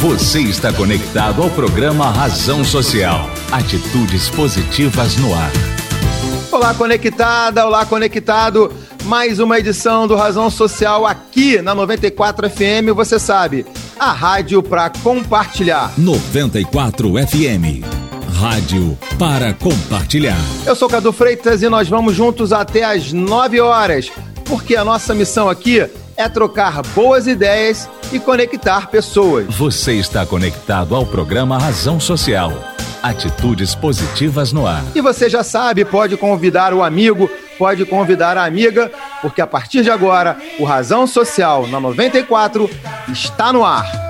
Você está conectado ao programa Razão Social. Atitudes positivas no ar. Olá, conectada, olá, conectado. Mais uma edição do Razão Social aqui na 94 FM, você sabe, a rádio para compartilhar. 94 FM. Rádio para compartilhar. Eu sou Cadu Freitas e nós vamos juntos até às 9 horas, porque a nossa missão aqui é trocar boas ideias e conectar pessoas. Você está conectado ao programa Razão Social. Atitudes positivas no ar. E você já sabe, pode convidar o amigo, pode convidar a amiga, porque a partir de agora, o Razão Social na 94 está no ar.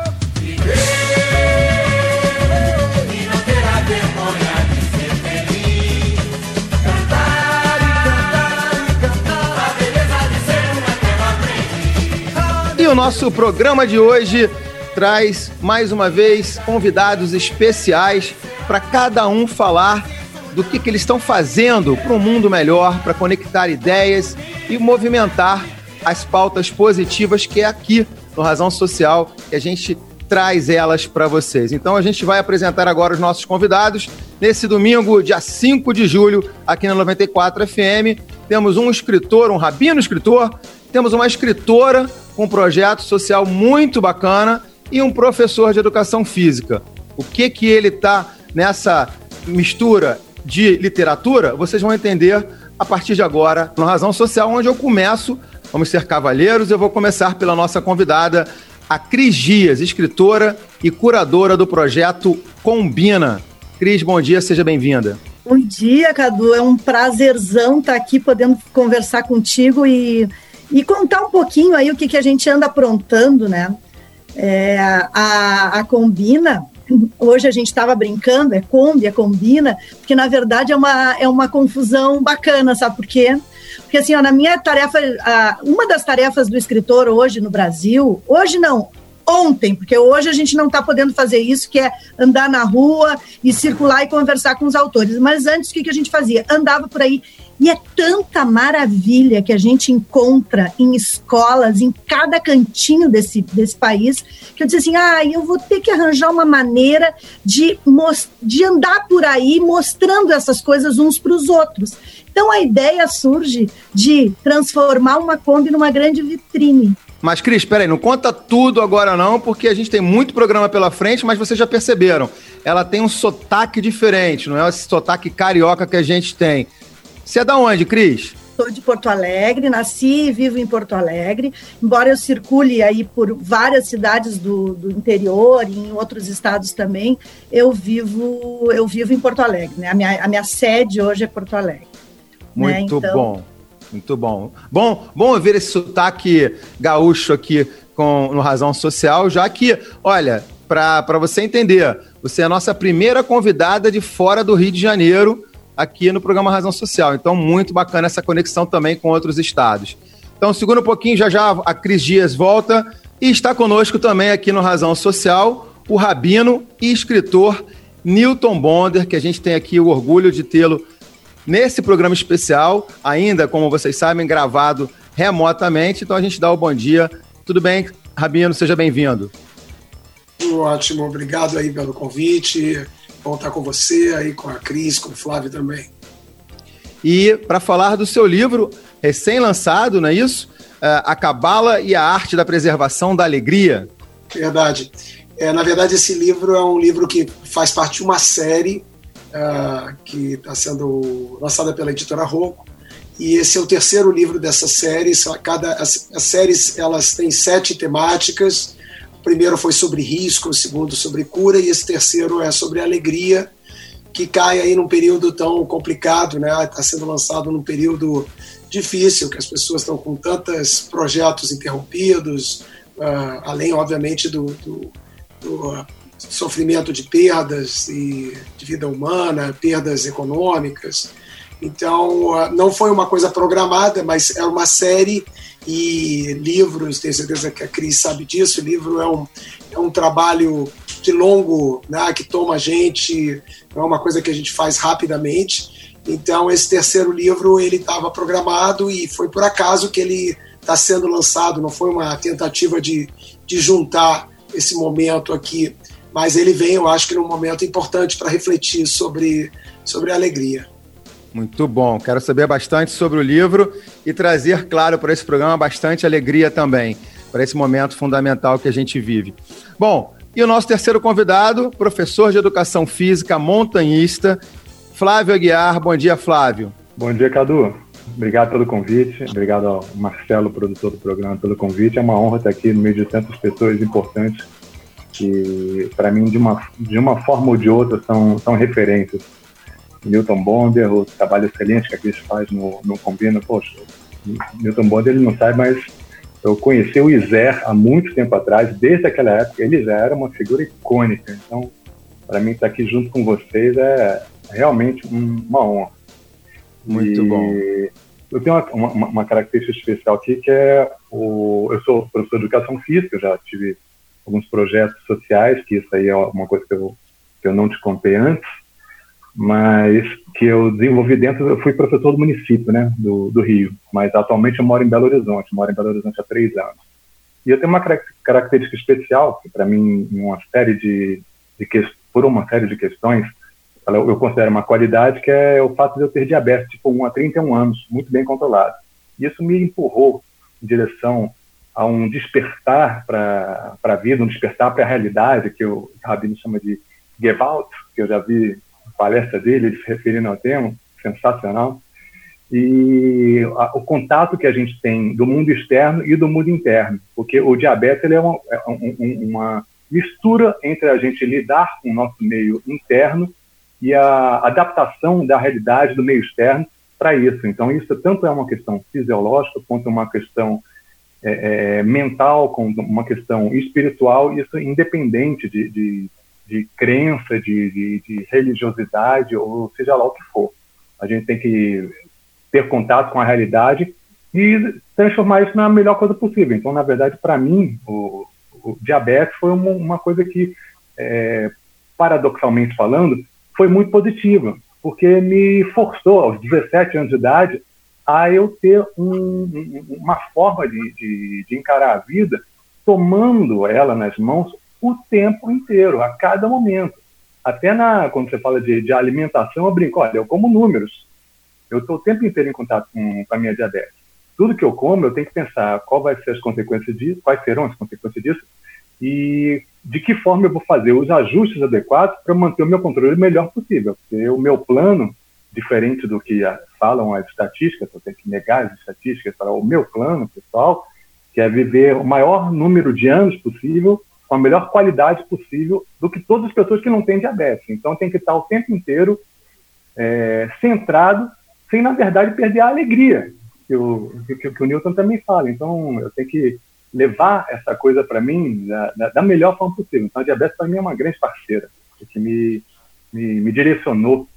O nosso programa de hoje traz mais uma vez convidados especiais para cada um falar do que, que eles estão fazendo para um mundo melhor, para conectar ideias e movimentar as pautas positivas que é aqui no Razão Social que a gente traz elas para vocês. Então a gente vai apresentar agora os nossos convidados. Nesse domingo, dia 5 de julho, aqui na 94 FM, temos um escritor, um rabino escritor, temos uma escritora com um projeto social muito bacana e um professor de educação física. O que que ele está nessa mistura de literatura, vocês vão entender a partir de agora no Razão Social, onde eu começo, vamos ser cavalheiros, eu vou começar pela nossa convidada, a Cris Dias, escritora e curadora do projeto Combina. Cris, bom dia, seja bem-vinda. Bom dia, Cadu. É um prazerzão estar aqui podendo conversar contigo e e contar um pouquinho aí o que, que a gente anda aprontando, né? É, a, a Combina, hoje a gente estava brincando, é Kombi, é Combina, porque na verdade é uma, é uma confusão bacana, sabe por quê? Porque assim, ó, na minha tarefa, uma das tarefas do escritor hoje no Brasil, hoje não, ontem, porque hoje a gente não está podendo fazer isso, que é andar na rua e circular e conversar com os autores. Mas antes, o que, que a gente fazia? Andava por aí e é tanta maravilha que a gente encontra em escolas, em cada cantinho desse, desse país, que eu disse assim: ah, eu vou ter que arranjar uma maneira de, de andar por aí mostrando essas coisas uns para os outros. Então a ideia surge de transformar uma Kombi numa grande vitrine. Mas, Cris, peraí, não conta tudo agora não, porque a gente tem muito programa pela frente, mas vocês já perceberam, ela tem um sotaque diferente, não é esse sotaque carioca que a gente tem. Você é da onde, Cris? Sou de Porto Alegre, nasci e vivo em Porto Alegre. Embora eu circule aí por várias cidades do, do interior e em outros estados também, eu vivo eu vivo em Porto Alegre. Né? A, minha, a minha sede hoje é Porto Alegre. Né? Muito né? então... bom, muito bom. Bom, bom ver esse sotaque gaúcho aqui com, no Razão Social, já que, olha, para você entender, você é a nossa primeira convidada de fora do Rio de Janeiro aqui no programa Razão Social. Então, muito bacana essa conexão também com outros estados. Então, segura um pouquinho, já já a Cris Dias volta. E está conosco também aqui no Razão Social o rabino e escritor Newton Bonder, que a gente tem aqui o orgulho de tê-lo nesse programa especial, ainda, como vocês sabem, gravado remotamente. Então a gente dá o bom dia. Tudo bem, Rabino? Seja bem-vindo. Ótimo, obrigado aí pelo convite. Bom estar com você, aí com a Cris, com o Flávio também. E para falar do seu livro recém-lançado, não é isso? É, a Cabala e a Arte da Preservação da Alegria. Verdade. É, na verdade, esse livro é um livro que faz parte de uma série uh, que está sendo lançada pela editora Rocco. E esse é o terceiro livro dessa série. Cada, as, as séries elas têm sete temáticas o primeiro foi sobre risco, o segundo sobre cura e esse terceiro é sobre alegria, que cai aí num período tão complicado, né? Está sendo lançado num período difícil, que as pessoas estão com tantos projetos interrompidos, uh, além, obviamente, do, do, do sofrimento de perdas e de vida humana, perdas econômicas. Então, uh, não foi uma coisa programada, mas é uma série e livros, tenho certeza que a Cris sabe disso, o livro é um, é um trabalho de longo, né, que toma a gente, não é uma coisa que a gente faz rapidamente. Então, esse terceiro livro, ele estava programado e foi por acaso que ele está sendo lançado, não foi uma tentativa de, de juntar esse momento aqui, mas ele vem, eu acho que num momento importante para refletir sobre, sobre a alegria. Muito bom. Quero saber bastante sobre o livro e trazer, claro, para esse programa bastante alegria também, para esse momento fundamental que a gente vive. Bom, e o nosso terceiro convidado, professor de educação física, montanhista, Flávio Aguiar. Bom dia, Flávio. Bom dia, Cadu. Obrigado pelo convite. Obrigado ao Marcelo, produtor do programa, pelo convite. É uma honra estar aqui no meio de tantas pessoas importantes que, para mim, de uma, de uma forma ou de outra, são, são referências Newton Bonder, o trabalho excelente que a Cris faz no, no Combina. Poxa, Newton Bonder ele não sabe, mas eu conheci o Iser há muito tempo atrás, desde aquela época, ele já era uma figura icônica. Então, para mim, estar aqui junto com vocês é realmente um, uma honra. Muito e bom. Eu tenho uma, uma, uma, característica especial aqui, que é o. Eu sou professor de educação física, já tive alguns projetos sociais, que isso aí é uma coisa que eu, que eu não te contei antes mas que eu desenvolvi dentro, eu fui professor do município, né, do, do Rio, mas atualmente eu moro em Belo Horizonte, moro em Belo Horizonte há três anos. E eu tenho uma característica especial, que para mim, uma série de, de que, por uma série de questões, eu considero uma qualidade, que é o fato de eu ter diabetes tipo 1 a 31 anos, muito bem controlado. E isso me empurrou em direção a um despertar para a vida, um despertar para a realidade, que o Rabino chama de Gewalt, que eu já vi palestra dele, ele se referindo ao tema, sensacional. E a, o contato que a gente tem do mundo externo e do mundo interno, porque o diabetes ele é, uma, é um, uma mistura entre a gente lidar com o nosso meio interno e a adaptação da realidade do meio externo para isso. Então, isso tanto é uma questão fisiológica quanto uma questão é, é, mental, com uma questão espiritual, isso independente de, de, de crença, de, de, de, religiosidade, ou seja lá o que for. A gente tem que ter contato com a realidade e transformar isso na melhor coisa possível. Então, na verdade, para mim, o, o, diabetes foi uma, uma coisa que, é, paradoxalmente falando, foi muito positiva, porque me forçou, aos 17 anos de idade, a eu ter um, uma forma de, de, de encarar a vida tomando ela nas mãos o tempo inteiro, a cada momento. Até na, quando você fala de, de alimentação, eu brinco, olha, eu como números. Eu estou o tempo inteiro em contato com, com a minha diabetes. Tudo que eu como, eu tenho que pensar qual vai ser as consequências disso, quais serão as consequências disso, e de que forma eu vou fazer os ajustes adequados para manter o meu controle o melhor possível. Porque o meu plano, diferente do que falam as estatísticas, eu tenho que negar as estatísticas, para o meu plano pessoal, que é viver o maior número de anos possível com a melhor qualidade possível do que todas as pessoas que não têm diabetes. Então tem que estar o tempo inteiro é, centrado, sem na verdade perder a alegria que o, que, que o Newton também fala. Então eu tenho que levar essa coisa para mim da, da, da, melhor forma possível. Então a diabetes para mim é uma grande parceira que me, me, me direcionou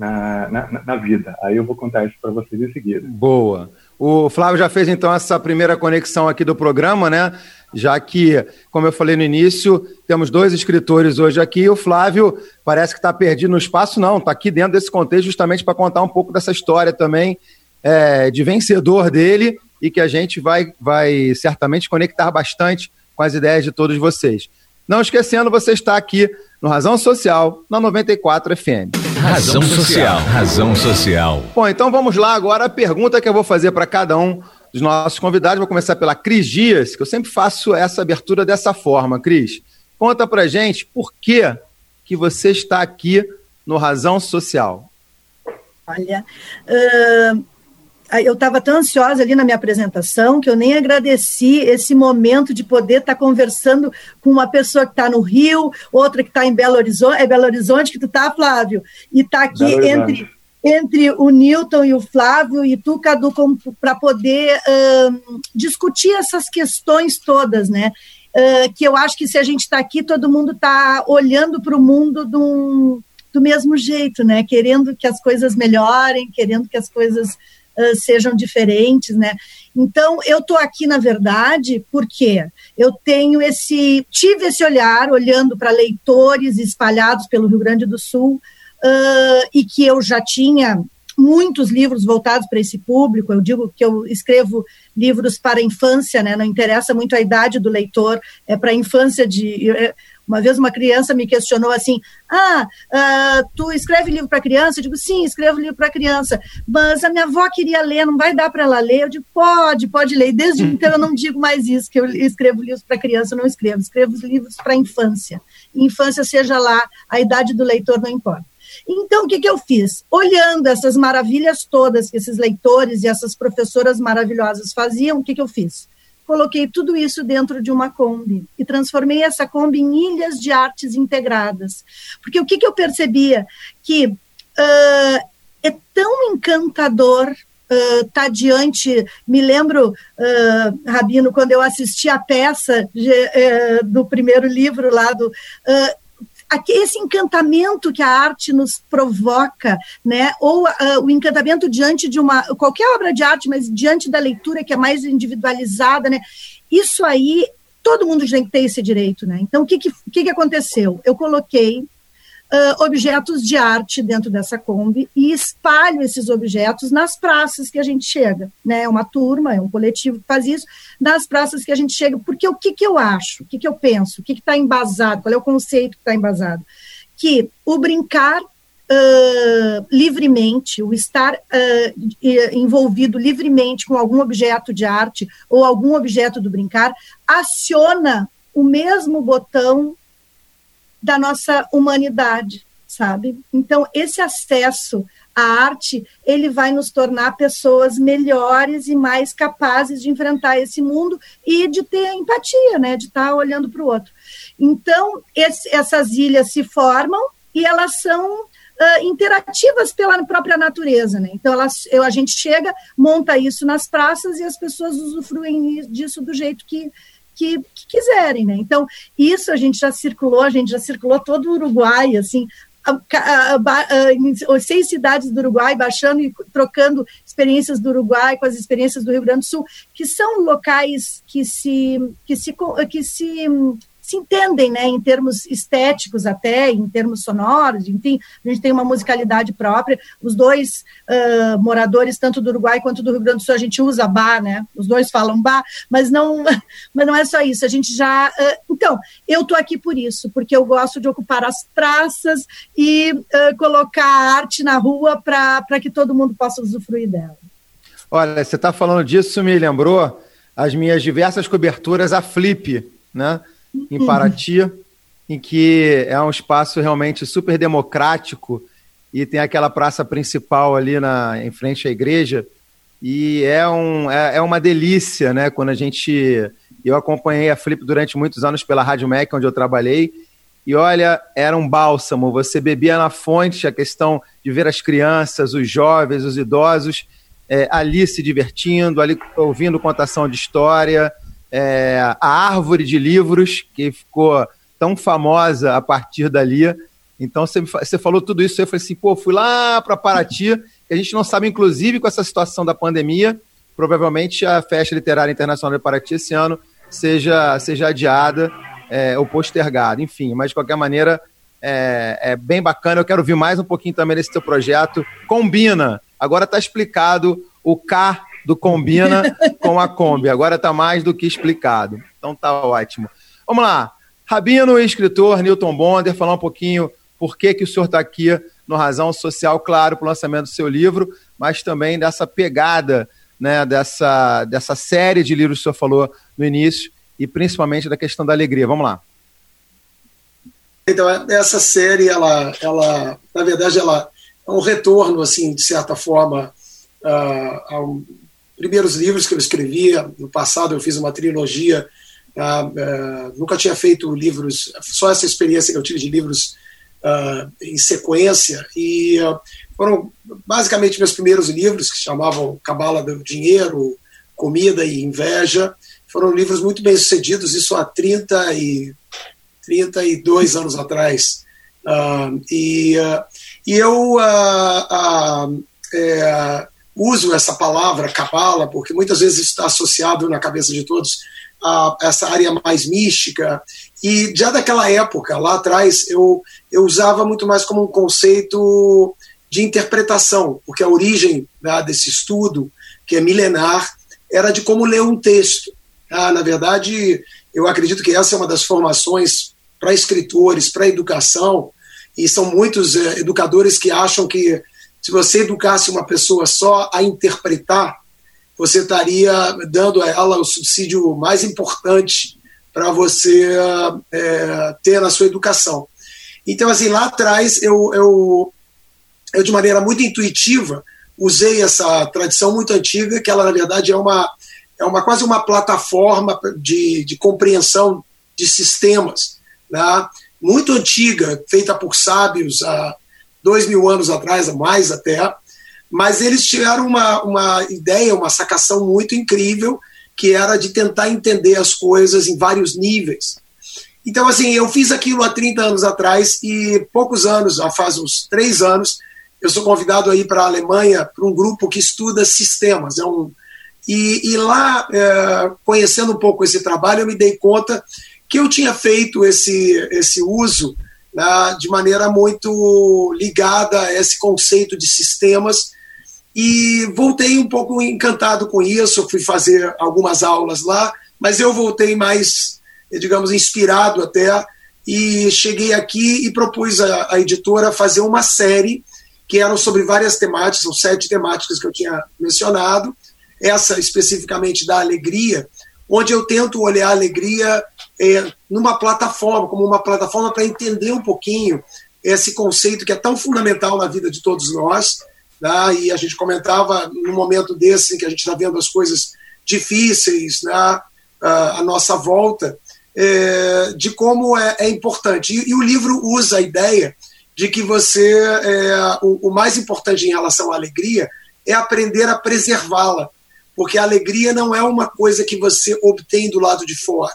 na, na, na, vida. Aí eu vou contar isso para vocês em seguida. Boa. O Flávio já fez então essa primeira conexão aqui do programa, né? Já que, como eu falei no início, temos dois escritores hoje aqui. O Flávio parece que está perdido no espaço, não, está aqui dentro desse contexto justamente para contar um pouco dessa história também é, de vencedor dele e que a gente vai, vai certamente conectar bastante com as ideias de todos vocês. Não esquecendo, você está aqui no Razão Social, na 94 FM. Razão Social. Razão Social. Bom, então vamos lá agora a pergunta que eu vou fazer para cada um dos nossos convidados. Vou começar pela Cris Dias, que eu sempre faço essa abertura dessa forma. Cris, conta pra gente por que, que você está aqui no Razão Social. Olha, uh, eu estava tão ansiosa ali na minha apresentação que eu nem agradeci esse momento de poder estar tá conversando com uma pessoa que está no Rio, outra que está em Belo Horizonte, é Belo Horizonte que tu está, Flávio, e está aqui entre, entre o Newton e o Flávio e tu, Cadu, para poder uh, discutir essas questões todas, né? Uh, que eu acho que se a gente está aqui, todo mundo está olhando para o mundo de um, do mesmo jeito, né? Querendo que as coisas melhorem, querendo que as coisas sejam diferentes, né? Então, eu estou aqui, na verdade, porque eu tenho esse, tive esse olhar olhando para leitores espalhados pelo Rio Grande do Sul uh, e que eu já tinha muitos livros voltados para esse público. Eu digo que eu escrevo livros para a infância, né? Não interessa muito a idade do leitor, é para a infância de. Uma vez uma criança me questionou assim: Ah, uh, tu escreve livro para criança? Eu digo: Sim, escrevo livro para criança. Mas a minha avó queria ler, não vai dar para ela ler? Eu digo: Pode, pode ler. E desde então eu não digo mais isso, que eu escrevo livros para criança, eu não escrevo. Escrevo livros para infância. Infância, seja lá, a idade do leitor não importa. Então, o que, que eu fiz? Olhando essas maravilhas todas que esses leitores e essas professoras maravilhosas faziam, o que, que eu fiz? Coloquei tudo isso dentro de uma Kombi e transformei essa Kombi em ilhas de artes integradas. Porque o que, que eu percebia? Que uh, é tão encantador estar uh, tá diante. Me lembro, uh, Rabino, quando eu assisti a peça de, uh, do primeiro livro lá do esse encantamento que a arte nos provoca, né? Ou uh, o encantamento diante de uma qualquer obra de arte, mas diante da leitura que é mais individualizada, né? Isso aí todo mundo tem que ter esse direito, né? Então o que que, que, que aconteceu? Eu coloquei uh, objetos de arte dentro dessa Kombi e espalho esses objetos nas praças que a gente chega. Né? É uma turma, é um coletivo que faz isso, nas praças que a gente chega. Porque o que, que eu acho, o que, que eu penso, o que está embasado, qual é o conceito que está embasado? Que o brincar Uh, livremente, o estar uh, envolvido livremente com algum objeto de arte ou algum objeto do brincar, aciona o mesmo botão da nossa humanidade, sabe? Então, esse acesso à arte, ele vai nos tornar pessoas melhores e mais capazes de enfrentar esse mundo e de ter empatia, né? De estar olhando para o outro. Então, esse, essas ilhas se formam e elas são uh, interativas pela própria natureza, né? Então, elas, eu, a gente chega, monta isso nas praças e as pessoas usufruem disso do jeito que, que, que quiserem, né? Então, isso a gente já circulou, a gente já circulou todo o Uruguai, assim, as seis cidades do Uruguai, baixando e trocando experiências do Uruguai com as experiências do Rio Grande do Sul, que são locais que se, que se, que se se entendem, né, em termos estéticos até, em termos sonoros, enfim, a gente tem uma musicalidade própria. Os dois uh, moradores, tanto do Uruguai quanto do Rio Grande do Sul, a gente usa bar, né? Os dois falam bar, mas não, mas não é só isso. A gente já, uh, então, eu tô aqui por isso, porque eu gosto de ocupar as praças e uh, colocar a arte na rua para que todo mundo possa usufruir dela. Olha, você está falando disso, me lembrou as minhas diversas coberturas a Flip, né? Em Paraty, em que é um espaço realmente super democrático e tem aquela praça principal ali na, em frente à igreja. E é, um, é, é uma delícia, né? Quando a gente. Eu acompanhei a Flip durante muitos anos pela Rádio Mac, onde eu trabalhei. E olha, era um bálsamo. Você bebia na fonte a questão de ver as crianças, os jovens, os idosos é, ali se divertindo, ali ouvindo contação de história é, a árvore de livros, que ficou tão famosa a partir dali. Então, você, você falou tudo isso, eu falei assim, pô, fui lá para Paraty, que a gente não sabe, inclusive, com essa situação da pandemia, provavelmente a Festa Literária Internacional de Paraty esse ano seja, seja adiada é, ou postergada, enfim, mas de qualquer maneira é, é, bem bacana, eu quero ouvir mais um pouquinho também desse teu projeto, combina, agora está explicado o K do Combina com a Kombi. Agora está mais do que explicado. Então tá ótimo. Vamos lá. Rabino escritor Newton Bonder, falar um pouquinho por que, que o senhor está aqui no Razão Social, claro, para o lançamento do seu livro, mas também dessa pegada, né, dessa, dessa série de livros que o senhor falou no início, e principalmente da questão da alegria. Vamos lá. Então, essa série, ela, ela na verdade, ela é um retorno, assim, de certa forma, uh, a um primeiros livros que eu escrevia. No passado eu fiz uma trilogia. Uh, uh, nunca tinha feito livros, só essa experiência que eu tive de livros uh, em sequência. E foram basicamente meus primeiros livros, que chamavam Cabala do Dinheiro, Comida e Inveja. Foram livros muito bem sucedidos, isso há 30 e 32 anos atrás. e, e eu é, uso essa palavra cabala porque muitas vezes está associado na cabeça de todos a essa área mais mística. E já daquela época, lá atrás, eu, eu usava muito mais como um conceito de interpretação, porque a origem né, desse estudo, que é milenar, era de como ler um texto. Ah, na verdade, eu acredito que essa é uma das formações para escritores, para educação, e são muitos é, educadores que acham que se você educasse uma pessoa só a interpretar, você estaria dando a ela o subsídio mais importante para você é, ter na sua educação. Então, assim, lá atrás, eu, eu, eu, de maneira muito intuitiva, usei essa tradição muito antiga, que ela, na verdade, é uma, é uma quase uma plataforma de, de compreensão de sistemas, né? muito antiga, feita por sábios dois mil anos atrás, mais até, mas eles tiveram uma, uma ideia, uma sacação muito incrível, que era de tentar entender as coisas em vários níveis. Então, assim, eu fiz aquilo há 30 anos atrás e poucos anos, faz uns três anos, eu sou convidado aí para a Alemanha para um grupo que estuda sistemas. É um, e, e lá, é, conhecendo um pouco esse trabalho, eu me dei conta que eu tinha feito esse, esse uso né, de maneira muito ligada a esse conceito de sistemas e voltei um pouco encantado com isso. Fui fazer algumas aulas lá, mas eu voltei mais, digamos, inspirado até e cheguei aqui e propus à, editora fazer uma série que eram sobre várias temáticas, são sete temáticas que eu tinha mencionado, essa especificamente da alegria, onde eu tento olhar a alegria é, numa plataforma, como uma plataforma para entender um pouquinho esse conceito que é tão fundamental na vida de todos nós. Né? E a gente comentava no momento desse, em que a gente está vendo as coisas difíceis né? à nossa volta, é, de como é, é importante. E, e, o livro usa a ideia de que você, é, o, o mais importante em relação à alegria é aprender a preservá-la porque a alegria não é uma coisa que você obtém do lado de fora.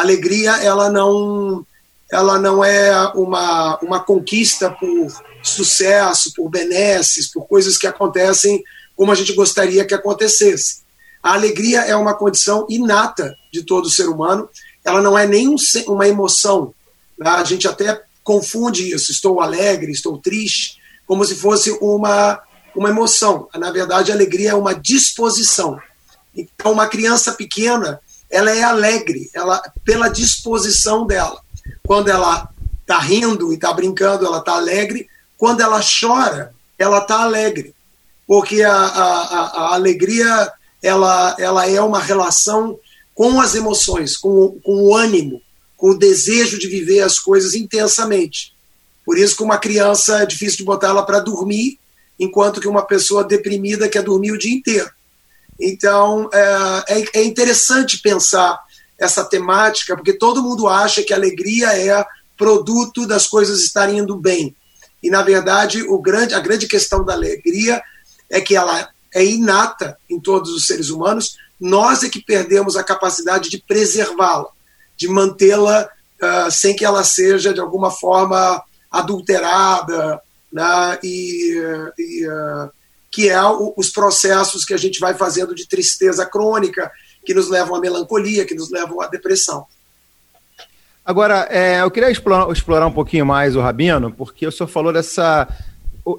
Alegria ela não ela não é uma, uma conquista por sucesso, por benesses, por coisas que acontecem como a gente gostaria que acontecesse. A alegria é uma condição inata de todo ser humano, ela não é nem uma emoção. Né? A gente até confunde isso, estou alegre, estou triste, como se fosse uma uma emoção. Na verdade, a alegria é uma disposição. Então, uma criança pequena, ela é alegre, ela pela disposição dela. Quando ela está rindo e está brincando, ela está alegre. Quando ela chora, ela está alegre. Porque a, a, a, alegria ela, ela é uma relação com as emoções, com, com o ânimo, com o desejo de viver as coisas intensamente. Por isso que uma criança é difícil de botar ela para dormir, enquanto que uma pessoa deprimida quer dormir o dia inteiro. Então, é, é, é interessante pensar essa temática, porque todo mundo acha que a alegria é produto das coisas estarem indo bem. E, na verdade, o grande, a grande questão da alegria é que ela é inata em todos os seres humanos, nós é que perdemos a capacidade de preservá-la, de mantê-la uh, sem que ela seja, de alguma forma, adulterada, né, e, e uh, que é o, os processos que a gente vai fazendo de tristeza crônica, que nos levam à melancolia, que nos levam à depressão. Agora, é, eu queria explorar, explorar, um pouquinho mais o Rabino, porque o senhor falou dessa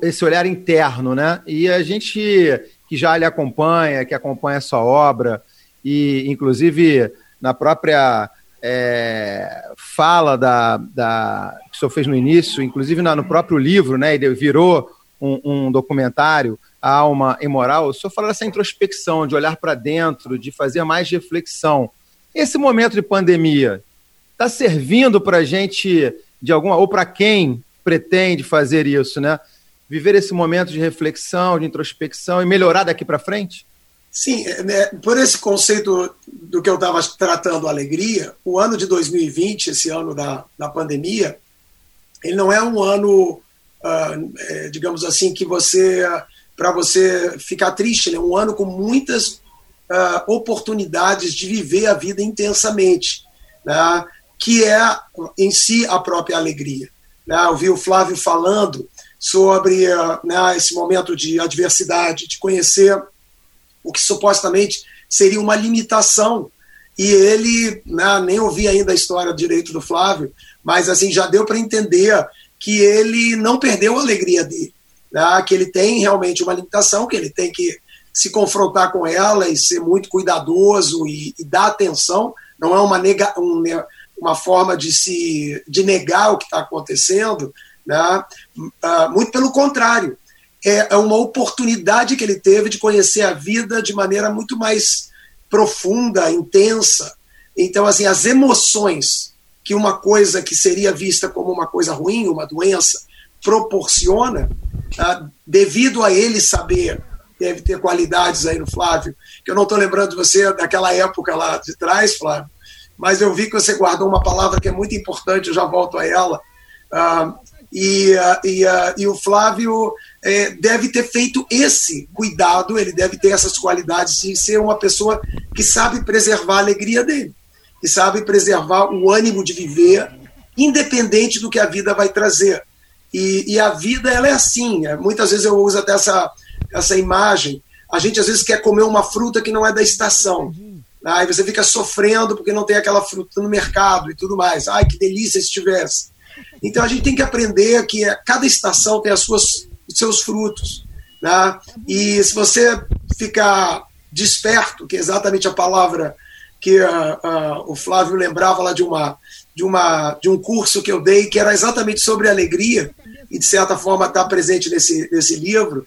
esse olhar interno, né? E a gente que já lhe acompanha, que acompanha a sua obra, e inclusive na própria é, fala da, da, que o senhor fez no início, inclusive no próprio livro, né, ele virou um, um documentário, Alma Imoral, o senhor fala dessa introspecção, de olhar para dentro, de fazer mais reflexão. Esse momento de pandemia está servindo para a gente, de alguma, ou para quem pretende fazer isso, né? Viver esse momento de reflexão, de introspecção e melhorar daqui para frente? Sim, é, né, por esse conceito do que eu estava tratando, alegria, o ano de 2020, esse ano da, da pandemia, ele não é um ano, uh, é, digamos assim, que você, para você ficar triste, é um ano com muitas uh, oportunidades de viver a vida intensamente, né, que é em si a própria alegria. Né, eu vi o Flávio falando sobre uh, né, esse momento de adversidade, de conhecer o que supostamente seria uma limitação. E ele, né, nem ouvi ainda a história direito do Flávio, mas assim já deu para entender que ele não perdeu a alegria dele, né, que ele tem realmente uma limitação, que ele tem que se confrontar com ela e ser muito cuidadoso e, e dar atenção. Não é uma, nega, um, uma forma de se de negar o que está acontecendo, né? Uh, muito pelo contrário. É, é uma oportunidade que ele teve de conhecer a vida de maneira muito mais profunda, intensa. Então, assim, as emoções que uma coisa que seria vista como uma coisa ruim, uma doença, proporciona, uh, devido a ele saber deve ter qualidades aí no Flávio, que eu não estou lembrando de você daquela época lá de trás, Flávio, mas eu vi que você guardou uma palavra que é muito importante, eu já volto a ela. Uh, e, uh, e, uh, e, o Flávio é, deve ter feito esse cuidado, ele deve ter essas qualidades de ser uma pessoa que sabe preservar a alegria dele, que sabe preservar o ânimo de viver, independente do que a vida vai trazer. E, e a vida ela é assim. É, muitas vezes eu uso até essa, essa imagem. A gente às vezes quer comer uma fruta que não é da estação. Aí você fica sofrendo porque não tem aquela fruta no mercado e tudo mais. Ai, que delícia se tivesse. Então a gente tem que aprender que cada estação tem as suas, os seus frutos. Né? E se você ficar desperto, que é exatamente a palavra que uh, uh, o Flávio lembrava lá de uma de uma de um curso que eu dei que era exatamente sobre alegria e de certa forma está presente nesse nesse livro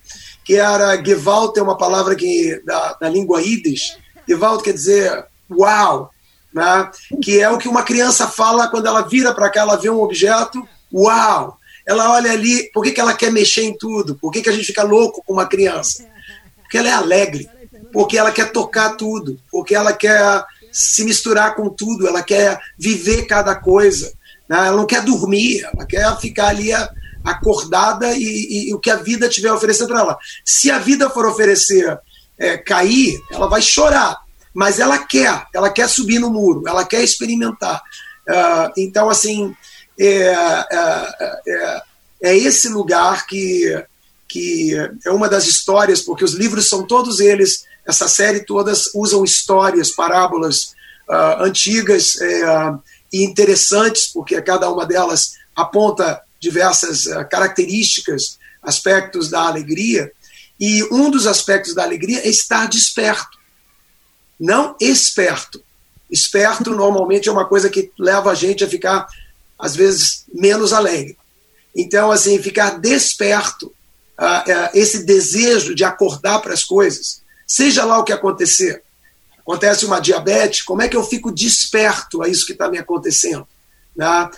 que era Gewalt é uma palavra que da, da língua Yiddish. Gewalt quer dizer uau, né? que é o que uma criança fala quando ela vira para cá, ela vê um objeto, uau. Ela olha ali, por que, que ela quer mexer em tudo? Por que, que a gente fica louco com uma criança? Porque ela é alegre, porque ela quer tocar tudo, porque ela quer se misturar com tudo, ela quer viver cada coisa. Né? Ela não quer dormir, ela quer ficar ali acordada e, e, e o que a vida tiver oferecendo para ela. Se a vida for oferecer é, cair, ela vai chorar, mas ela quer, ela quer subir no muro, ela quer experimentar. Uh, então, assim, é, é, é, é, esse lugar que, que é uma das histórias, porque os livros são todos eles, essa série todas usam histórias, parábolas uh, antigas uh, e interessantes, porque cada uma delas aponta diversas uh, características, aspectos da alegria, e um dos aspectos da alegria é estar desperto, não esperto. Esperto normalmente é uma coisa que leva a gente a ficar, às vezes, menos alegre. Então, assim, ficar desperto, uh, uh, esse desejo de acordar para as coisas, seja lá o que acontecer. Acontece uma diabetes, como é que eu fico desperto a isso que está me acontecendo? Né?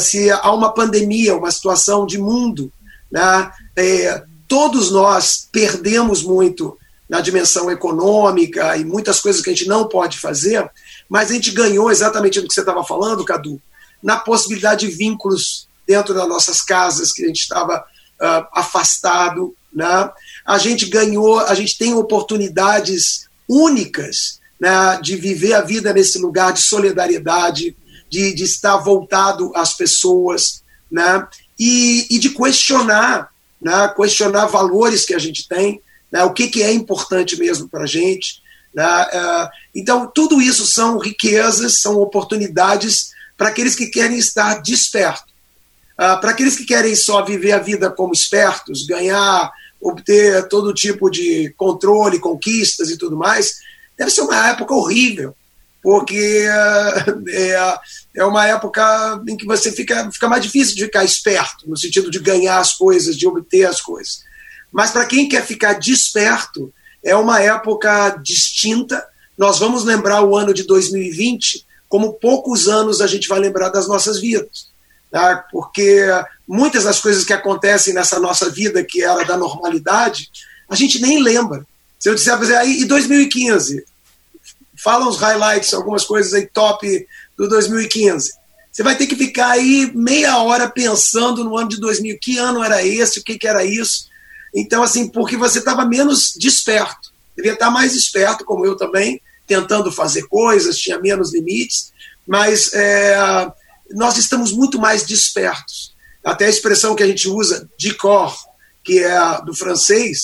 Se há uma pandemia, uma situação de mundo, né? É, todos nós perdemos muito na dimensão econômica e muitas coisas que a gente não pode fazer, mas a gente ganhou exatamente no que você estava falando, Cadu, na possibilidade de vínculos dentro das nossas casas que a gente estava uh, afastado, né? A gente ganhou, a gente tem oportunidades únicas né, de viver a vida nesse lugar de solidariedade, de, de estar voltado às pessoas, né? E, e de questionar, né? Questionar valores que a gente tem, né? O que, que é importante mesmo para a gente, né? Uh, então tudo isso são riquezas, são oportunidades para aqueles que querem estar despertos. Uh, para aqueles que querem só viver a vida como espertos, ganhar, obter todo tipo de controle, conquistas e tudo mais, deve ser uma época horrível porque é, é uma época em que você fica, fica mais difícil de ficar esperto, no sentido de ganhar as coisas, de obter as coisas. Mas para quem quer ficar desperto, é uma época distinta. Nós vamos lembrar o ano de 2020 como poucos anos a gente vai lembrar das nossas vidas. Tá? Porque muitas das coisas que acontecem nessa nossa vida, que era da normalidade, a gente nem lembra. Se eu disser, e 2015? Fala os highlights, algumas coisas aí top do 2015. Você vai ter que ficar aí meia hora pensando no ano de 2000, que ano era esse, o que, que era isso. Então, assim, porque você estava menos desperto. Devia estar mais esperto, como eu também, tentando fazer coisas, tinha menos limites, mas é, nós estamos muito mais despertos. Até a expressão que a gente usa, de cor, que é do francês,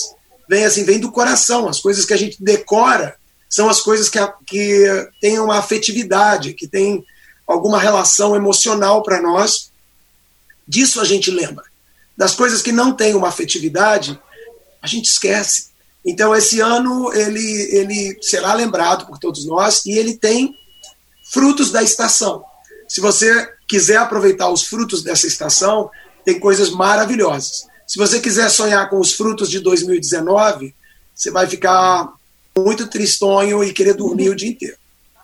vem assim, vem do coração. As coisas que a gente decora são as coisas que, que têm uma afetividade, que têm alguma relação emocional para nós. Disso a gente lembra. Das coisas que não têm uma afetividade, a gente esquece. Então, esse ano ele, ele será lembrado por todos nós e ele tem frutos da estação. Se você quiser aproveitar os frutos dessa estação, tem coisas maravilhosas. Se você quiser sonhar com os frutos de 2019, você vai ficar muito tristonho e querer dormir o dia inteiro.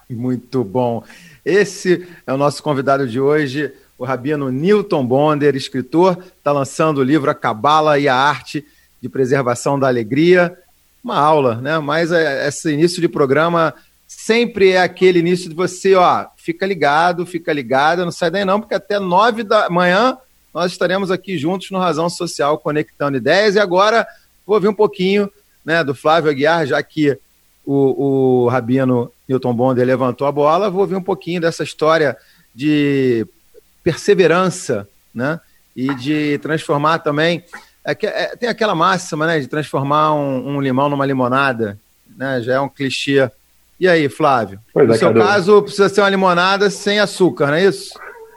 Muito bom. Esse é o nosso convidado de hoje, o rabino Newton Bonder, escritor, está lançando o livro A Cabala e a Arte de Preservação da Alegria. Uma aula, né? Mas é, esse início de programa sempre é aquele início de você, ó, fica ligado, fica ligado, não sai daí não, porque até nove da manhã nós estaremos aqui juntos no Razão Social, conectando ideias. E agora vou ouvir um pouquinho né, do Flávio Aguiar, já que o, o Rabino Newton Bonder levantou a bola, vou ouvir um pouquinho dessa história de perseverança, né? E de transformar também. É, é, tem aquela máxima, né? De transformar um, um, limão numa limonada, né? Já é um clichê. E aí, Flávio? Pois no é, seu Cadu. caso, precisa ser uma limonada sem açúcar, não é isso?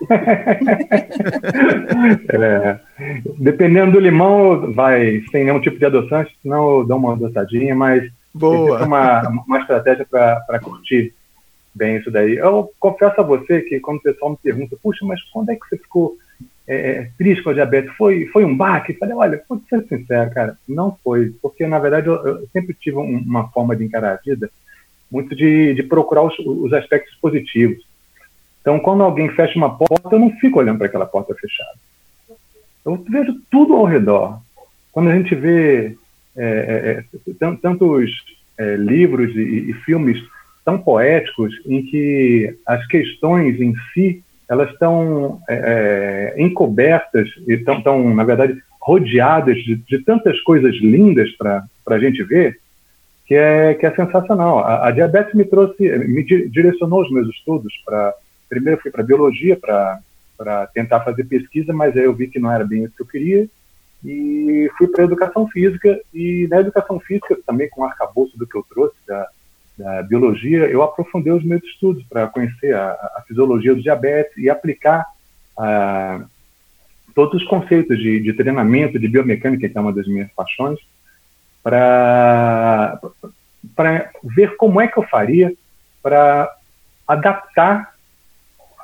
é, dependendo do limão, vai sem nenhum tipo de adoçante, senão eu dou uma adoçadinha, mas Boa. uma, uma estratégia para curtir bem isso daí. Eu confesso a você que quando o pessoal me pergunta, puxa, mas quando é que você ficou é, é triste com a diabetes? Foi, foi um baque? Eu falei, olha, vou ser sincero, cara, não foi, porque na verdade eu, eu sempre tive um, uma forma de encarar a vida muito de, de procurar os, os aspectos positivos. Então, quando alguém fecha uma porta, eu não fico olhando para aquela porta fechada. Eu vejo tudo ao redor. Quando a gente vê é, é, é tantos é, livros e, e, filmes tão poéticos em que as questões em si elas estão é, é, encobertas e estão, na verdade, rodeadas de, de tantas coisas lindas para a gente ver, que é, que é sensacional. A, a, diabetes me trouxe, me direcionou os meus estudos para primeiro fui para biologia para tentar fazer pesquisa, mas aí eu vi que não era bem isso que eu queria. E fui para educação física e na educação física também com o arcabouço do que eu trouxe da, da biologia eu aprofundei os meus estudos para conhecer a, a, fisiologia do diabetes e aplicar a, todos os conceitos de, de treinamento de biomecânica que é uma das minhas paixões para ver como é que eu faria para adaptar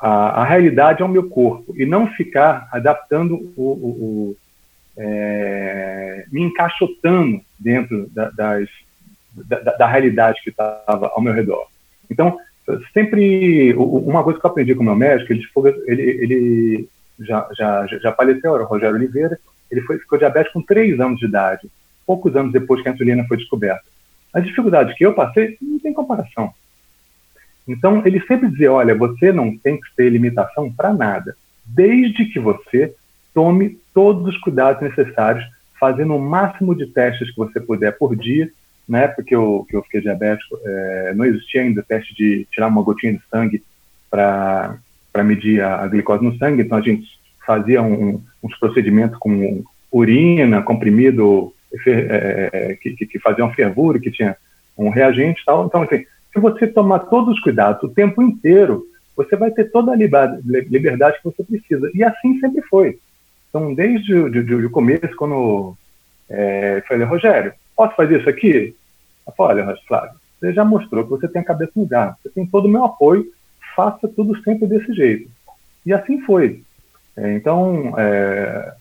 a, a, realidade ao meu corpo e não ficar adaptando o, o, o é, me encaixotando dentro da, das, da, da realidade que estava ao meu redor. Então, sempre uma coisa que eu aprendi com o meu médico, ele, ele, ele já, já, já faleceu, era o Rogério Oliveira, ele foi, ficou diabético com três anos de idade, poucos anos depois que a insulina foi descoberta. As dificuldades que eu passei não tem comparação. Então, ele sempre dizia: olha, você não tem que ter limitação para nada, desde que você tome todos os cuidados necessários, fazendo o máximo de testes que você puder por dia. Na época que eu, que eu fiquei diabético, é, não existia ainda teste de tirar uma gotinha de sangue para medir a, a, glicose no sangue, então a gente fazia um, uns procedimentos com urina, comprimido é, que, que, fazia uma fervura, que tinha um reagente e tal. Então, assim, você tomar todos os cuidados o tempo inteiro, você vai ter toda a liberdade que você precisa. E assim sempre foi. Então, desde o de, de, começo, quando é, falei, Rogério, posso fazer isso aqui? Eu falei, olha, Flávio, você já mostrou que você tem a cabeça no lugar, você tem todo o meu apoio, faça tudo sempre desse jeito. E assim foi. É, então, é,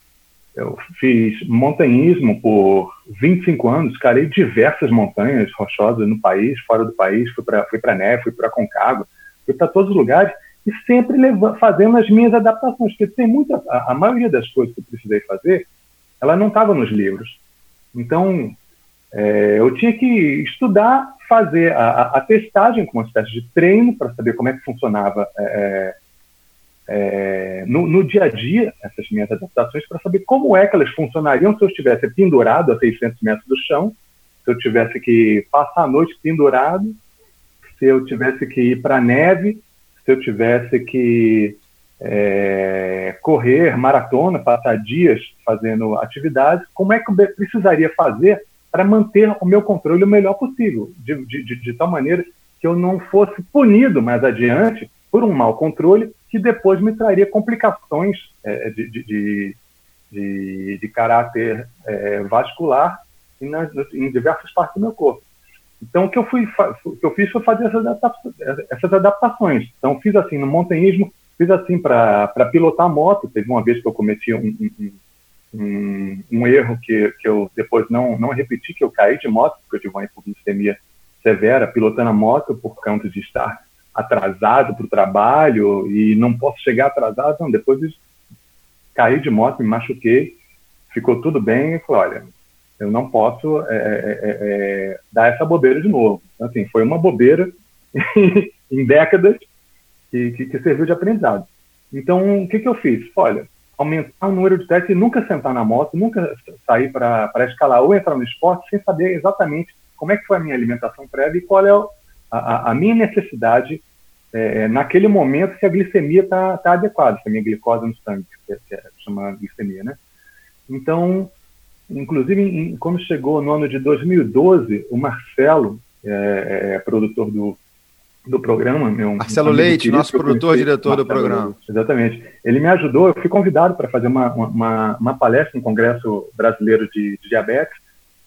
eu fiz montanhismo por 25 anos, carei diversas montanhas rochosas no país, fora do país, fui para fui para Neve, fui para Concagua, fui para todos os lugares e sempre levando, fazendo as minhas adaptações, porque tem muita, a, a maioria das coisas que eu precisei fazer, ela não estava nos livros. Então, é, eu tinha que estudar, fazer a, a, testagem como uma espécie de treino para saber como é que funcionava é, é no, no, dia a dia essas minhas adaptações para saber como é que elas funcionariam se eu estivesse pendurado a 600 metros do chão, se eu tivesse que passar a noite pendurado, se eu tivesse que ir para a neve, se eu tivesse que é, correr maratona, passar dias fazendo atividades, como é que eu precisaria fazer para manter o meu controle o melhor possível, de, de, de, de tal maneira que eu não fosse punido mais adiante por um mau controle que depois me traria complicações é, de, de, de, de, caráter é, vascular e nas, em diversas partes do meu corpo. Então, o que eu, fui, o que eu fiz foi fazer essas, adaptações, essas adaptações. Então, fiz assim, no montanhismo, fiz assim para pilotar moto. Teve uma vez que eu cometi um, um, um, um, erro que, que eu depois não, não repeti, que eu caí de moto, porque eu tive uma hipoglicemia severa pilotando a moto por conta de estar atrasado para o trabalho e não posso chegar atrasado. Não, depois caí de moto, me machuquei, ficou tudo bem e falei, olha, eu não posso é, é, é, dar essa bobeira de novo. Então, assim, foi uma bobeira em décadas que, que, que, serviu de aprendizado. Então, o que, que eu fiz? Olha, aumentar o número de testes e nunca sentar na moto, nunca sair para escalar ou entrar no esporte sem saber exatamente como é que foi a minha alimentação prévia e qual é a, a minha necessidade é, naquele momento se a glicemia está tá adequada, se a minha glicose no sangue, que, é, que é, chama glicemia, né? Então, Inclusive, em, quando chegou no ano de 2012, o Marcelo, é, é, é, produtor do, do programa. Meu, Marcelo Leite, nosso produtor, diretor Marcelo do programa. Exatamente. Ele me ajudou, eu fui convidado para fazer uma, uma, uma, palestra no Congresso Brasileiro de, de Diabetes,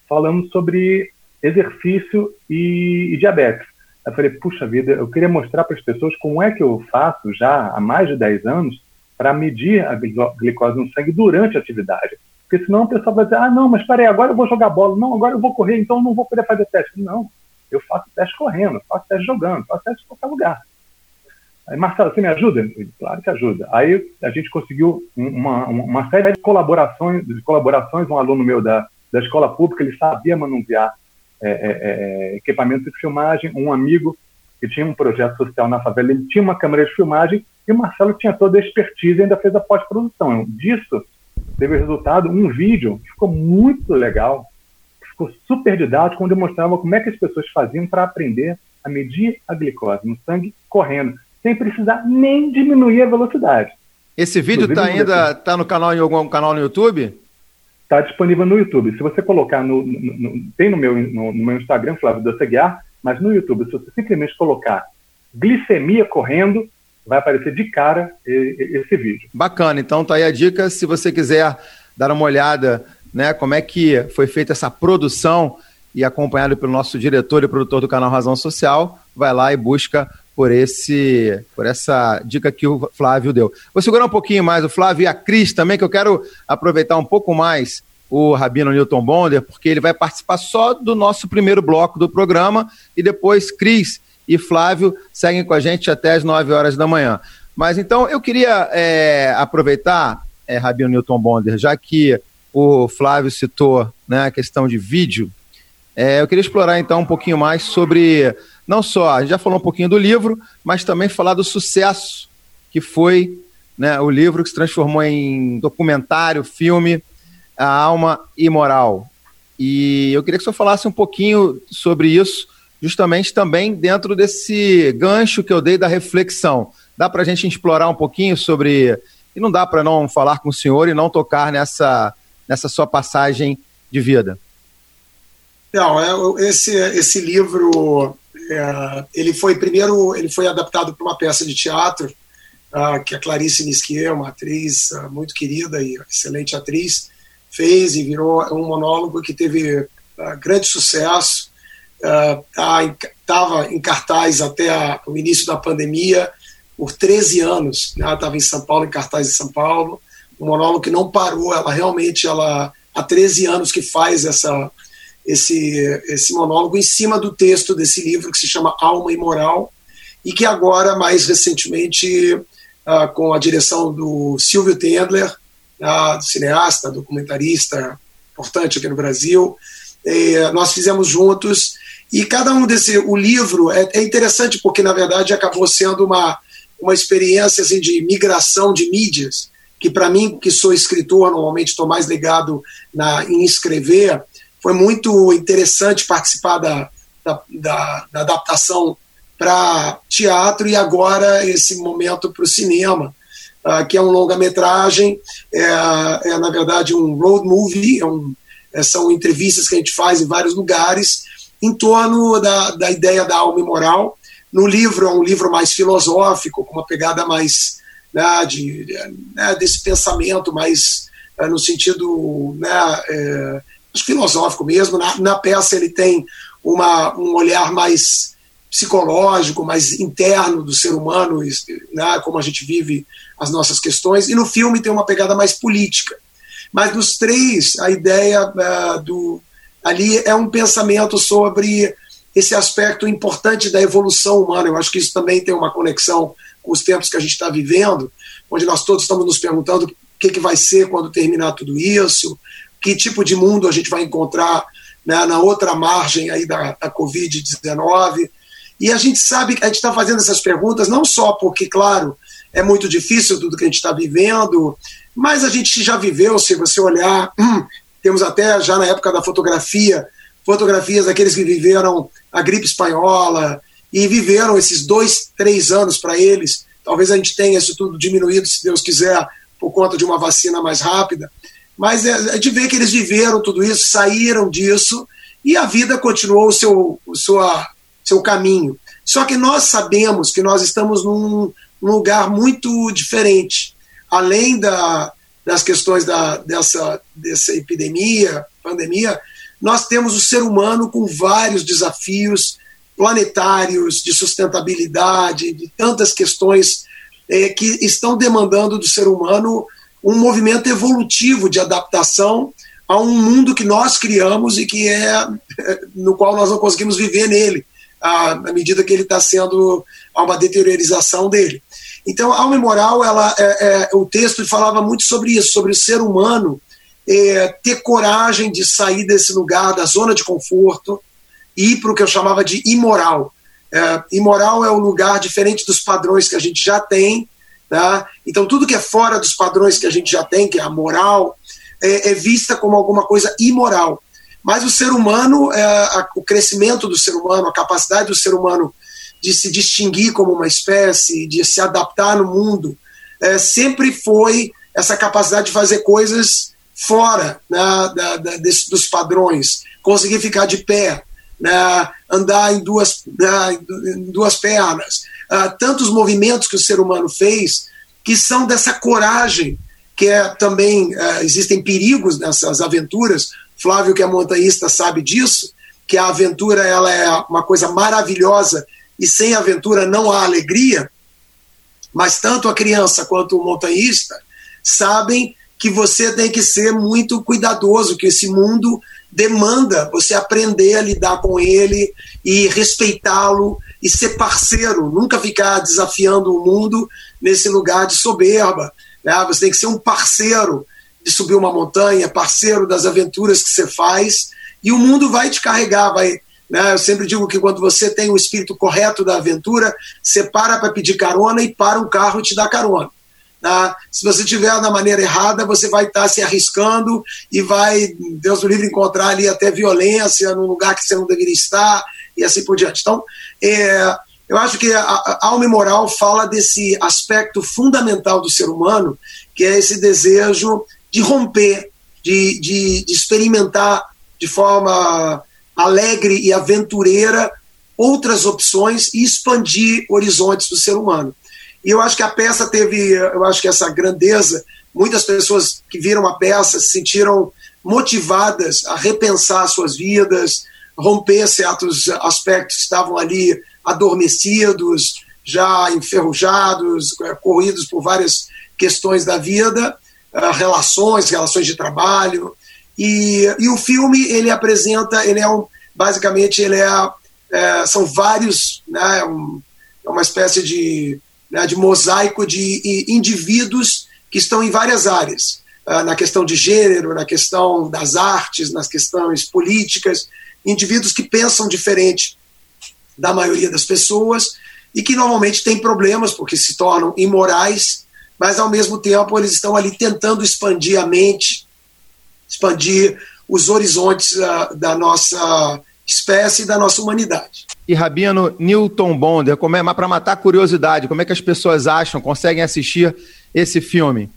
falando sobre exercício e, e diabetes. Eu falei, puxa vida, eu queria mostrar para as pessoas como é que eu faço já há mais de 10 anos para medir a glicose no sangue durante a atividade. Porque senão o pessoal vai dizer, ah, não, mas peraí, agora eu vou jogar bola. Não, agora eu vou correr, então não vou poder fazer teste. Não, eu faço teste correndo, faço teste jogando, faço teste em qualquer lugar. Aí, Marcelo, você me ajuda? Claro que ajuda. Aí a gente conseguiu uma, uma série de colaborações, de colaborações. Um aluno meu da, da escola pública, ele sabia manusear é, é, é, equipamento de filmagem. Um amigo que tinha um projeto social na favela, ele tinha uma câmera de filmagem e o Marcelo tinha toda a expertise e ainda fez a pós-produção. Disso, teve resultado um vídeo que ficou muito legal, ficou super didático, onde eu mostrava como é que as pessoas faziam para aprender a medir a glicose no sangue correndo, sem precisar nem diminuir a velocidade. Esse vídeo está ainda tá no canal em algum canal no YouTube? Está disponível no YouTube. Se você colocar no, no, no tem no meu, no, no, meu Instagram, Flávio Dosseguiar, mas no YouTube, se você simplesmente colocar glicemia correndo, vai aparecer de cara esse vídeo. Bacana, então tá aí a dica, se você quiser dar uma olhada, né, como é que foi feita essa produção e acompanhado pelo nosso diretor e produtor do canal Razão Social, vai lá e busca por esse por essa dica que o Flávio deu. Vou segurar um pouquinho mais o Flávio e a Cris também, que eu quero aproveitar um pouco mais o Rabino Newton Bonder, porque ele vai participar só do nosso primeiro bloco do programa e depois Cris e Flávio seguem com a gente até as 9 horas da manhã. Mas então eu queria é, aproveitar, é, Rabino Newton Bonder, já que o Flávio citou né, a questão de vídeo, é, eu queria explorar então um pouquinho mais sobre, não só, a gente já falou um pouquinho do livro, mas também falar do sucesso que foi né, o livro que se transformou em documentário, filme, A Alma Imoral. E eu queria que o senhor falasse um pouquinho sobre isso, justamente também dentro desse gancho que eu dei da reflexão. Dá para a gente explorar um pouquinho sobre. E não dá para não falar com o senhor e não tocar nessa, nessa sua passagem de vida. Não, é, esse, esse livro é, ele foi primeiro ele foi adaptado para uma peça de teatro uh, que a Clarice Nisquier, uma atriz uh, muito querida e excelente atriz, fez e virou um monólogo que teve uh, grande sucesso estava uh, em cartaz até a, o início da pandemia por 13 anos. Né? Estava em São Paulo, em cartaz em São Paulo. Um monólogo que não parou. Ela realmente, ela há 13 anos que faz essa, esse, esse monólogo em cima do texto desse livro que se chama Alma e Moral e que agora, mais recentemente, uh, com a direção do Silvio Tendler, uh, cineasta, documentarista importante aqui no Brasil, eh, nós fizemos juntos e cada um desse, o livro é, é interessante porque na verdade acabou sendo uma uma experiência assim de migração de mídias que para mim que sou escritor normalmente estou mais ligado na em escrever foi muito interessante participar da, da, da, da adaptação para teatro e agora esse momento para o cinema uh, que é um longa-metragem é, é, na verdade um road movie é um, é, são entrevistas que a gente faz em vários lugares em torno da, da ideia da alma moral. No livro é um livro mais filosófico, com uma pegada mais né, de, né, desse pensamento mais é, no sentido né, é, filosófico mesmo. Na, na peça ele tem uma, um olhar mais psicológico, mais interno do ser humano, né, como a gente vive as nossas questões, e no filme tem uma pegada mais política. Mas nos três, a ideia uh, do ali é um pensamento sobre esse aspecto importante da evolução humana. Eu acho que isso também tem uma conexão com os tempos que a gente está vivendo, onde nós todos estamos nos perguntando o que, que vai ser quando terminar tudo isso, que tipo de mundo a gente vai encontrar né, na outra margem aí da, da Covid-19. E a gente sabe que a gente está fazendo essas perguntas não só porque, claro, é muito difícil tudo que a gente está vivendo, mas a gente já viveu, se você olhar, hum, temos até já na época da fotografia, fotografias daqueles que viveram a gripe espanhola e viveram esses dois, três anos para eles. Talvez a gente tenha isso tudo diminuído, se Deus quiser, por conta de uma vacina mais rápida. Mas é, a gente vê que eles viveram tudo isso, saíram disso e a vida continuou o seu, o sua, seu caminho. Só que nós sabemos que nós estamos num, num lugar muito diferente. Além da, das questões da, dessa, dessa epidemia, pandemia, nós temos o ser humano com vários desafios planetários, de sustentabilidade, de tantas questões é, que estão demandando do ser humano um movimento evolutivo de adaptação a um mundo que nós criamos e que é no qual nós não conseguimos viver nele, à, medida que ele está sendo a uma deteriorização dele. Então, a alma ela, é, é, o texto falava muito sobre isso, sobre o ser humano é, ter coragem de sair desse lugar, da zona de conforto, e ir para o que eu chamava de imoral. É, imoral é um lugar diferente dos padrões que a gente já tem. Tá? Então, tudo que é fora dos padrões que a gente já tem, que é a moral, é, é vista como alguma coisa imoral. Mas o ser humano, é, a, o crescimento do ser humano, a capacidade do ser humano de se distinguir como uma espécie, de se adaptar no mundo, é, sempre foi essa capacidade de fazer coisas fora né, da, da, desse, dos padrões, conseguir ficar de pé, né, andar em duas, né, em duas pernas. Uh, tantos movimentos que o ser humano fez que são dessa coragem, que é também, uh, existem perigos nessas aventuras. Flávio, que é montanhista, sabe disso, que a aventura ela é uma coisa maravilhosa e sem aventura não há alegria, mas tanto a criança quanto o montanhista sabem que você tem que ser muito cuidadoso, que esse mundo demanda você aprender a lidar com ele e respeitá-lo e ser parceiro, nunca ficar desafiando o mundo nesse lugar de soberba. Né? Você tem que ser um parceiro de subir uma montanha, parceiro das aventuras que você faz, e o mundo vai te carregar, vai. Né? Eu sempre digo que quando você tem o espírito correto da aventura, você para para pedir carona e para um carro te dá carona. Tá? Se você estiver da maneira errada, você vai estar tá se arriscando e vai, Deus do livre, encontrar ali até violência num lugar que você não deveria estar e assim por diante. Então, é, eu acho que a, a alma moral fala desse aspecto fundamental do ser humano, que é esse desejo de romper, de, de, de experimentar de forma alegre e aventureira outras opções e expandir horizontes do ser humano. E eu acho que a peça teve, eu acho que essa grandeza, muitas pessoas que viram a peça se sentiram motivadas a repensar suas vidas, romper certos aspectos que estavam ali adormecidos, já enferrujados, eh, corridos por várias questões da vida, eh, relações, relações de trabalho. E, e o filme ele apresenta, ele é um, basicamente ele é, é são vários, né, um, é uma espécie de né, de mosaico de indivíduos que estão em várias áreas, uh, na questão de gênero, na questão das artes, nas questões políticas, indivíduos que pensam diferente da maioria das pessoas e que normalmente têm problemas porque se tornam imorais, mas ao mesmo tempo eles estão ali tentando expandir a mente, expandir os horizontes uh, da nossa espécie e da nossa humanidade e Rabino Newton Bonder. Como é, para matar a curiosidade, como é que as pessoas acham, conseguem assistir esse filme?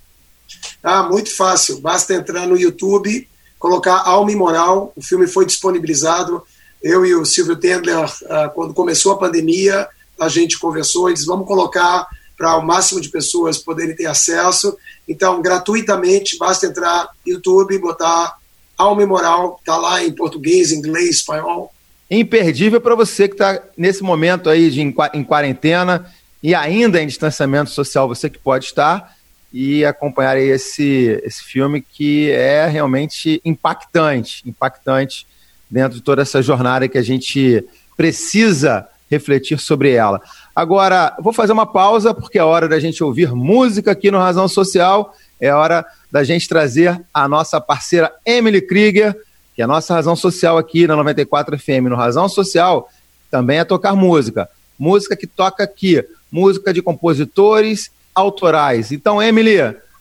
Ah, muito fácil. Basta entrar no YouTube, colocar Alma e Moral. O filme foi disponibilizado. Eu e o Silvio Tendler, ah, quando começou a pandemia, a gente conversou e disse: vamos colocar para o máximo de pessoas poderem ter acesso. Então, gratuitamente, basta entrar no YouTube, botar Alma e Moral, está lá em português, inglês, espanhol. Imperdível para você que está nesse momento aí de, em quarentena e ainda em distanciamento social, você que pode estar e acompanhar esse, esse filme que é realmente impactante, impactante dentro de toda essa jornada que a gente precisa refletir sobre ela. Agora, vou fazer uma pausa porque é hora da gente ouvir música aqui no Razão Social, é hora da gente trazer a nossa parceira Emily Krieger, que é a nossa razão social aqui na 94 FM. No Razão Social também é tocar música. Música que toca aqui, música de compositores autorais. Então, Emily,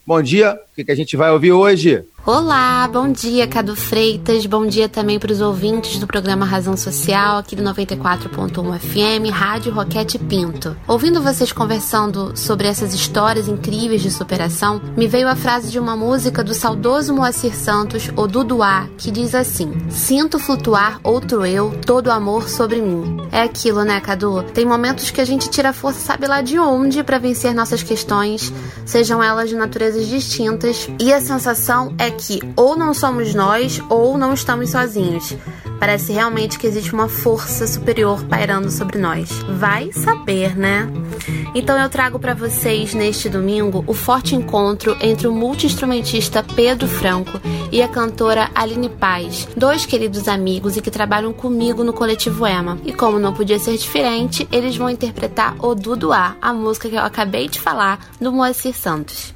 bom dia. O que a gente vai ouvir hoje? Olá, bom dia, Cadu Freitas. Bom dia também para os ouvintes do programa Razão Social, aqui do 94.1 FM, Rádio Roquete Pinto. Ouvindo vocês conversando sobre essas histórias incríveis de superação, me veio a frase de uma música do saudoso Moacir Santos, o Duduá, que diz assim: Sinto flutuar outro eu, todo amor sobre mim. É aquilo, né, Cadu? Tem momentos que a gente tira força, sabe lá de onde, para vencer nossas questões, sejam elas de naturezas distintas, e a sensação é que ou não somos nós ou não estamos sozinhos. Parece realmente que existe uma força superior pairando sobre nós. Vai saber, né? Então eu trago para vocês neste domingo o forte encontro entre o multiinstrumentista Pedro Franco e a cantora Aline Paz, dois queridos amigos e que trabalham comigo no coletivo EMA. E como não podia ser diferente, eles vão interpretar o Duduá, a música que eu acabei de falar do Moacir Santos.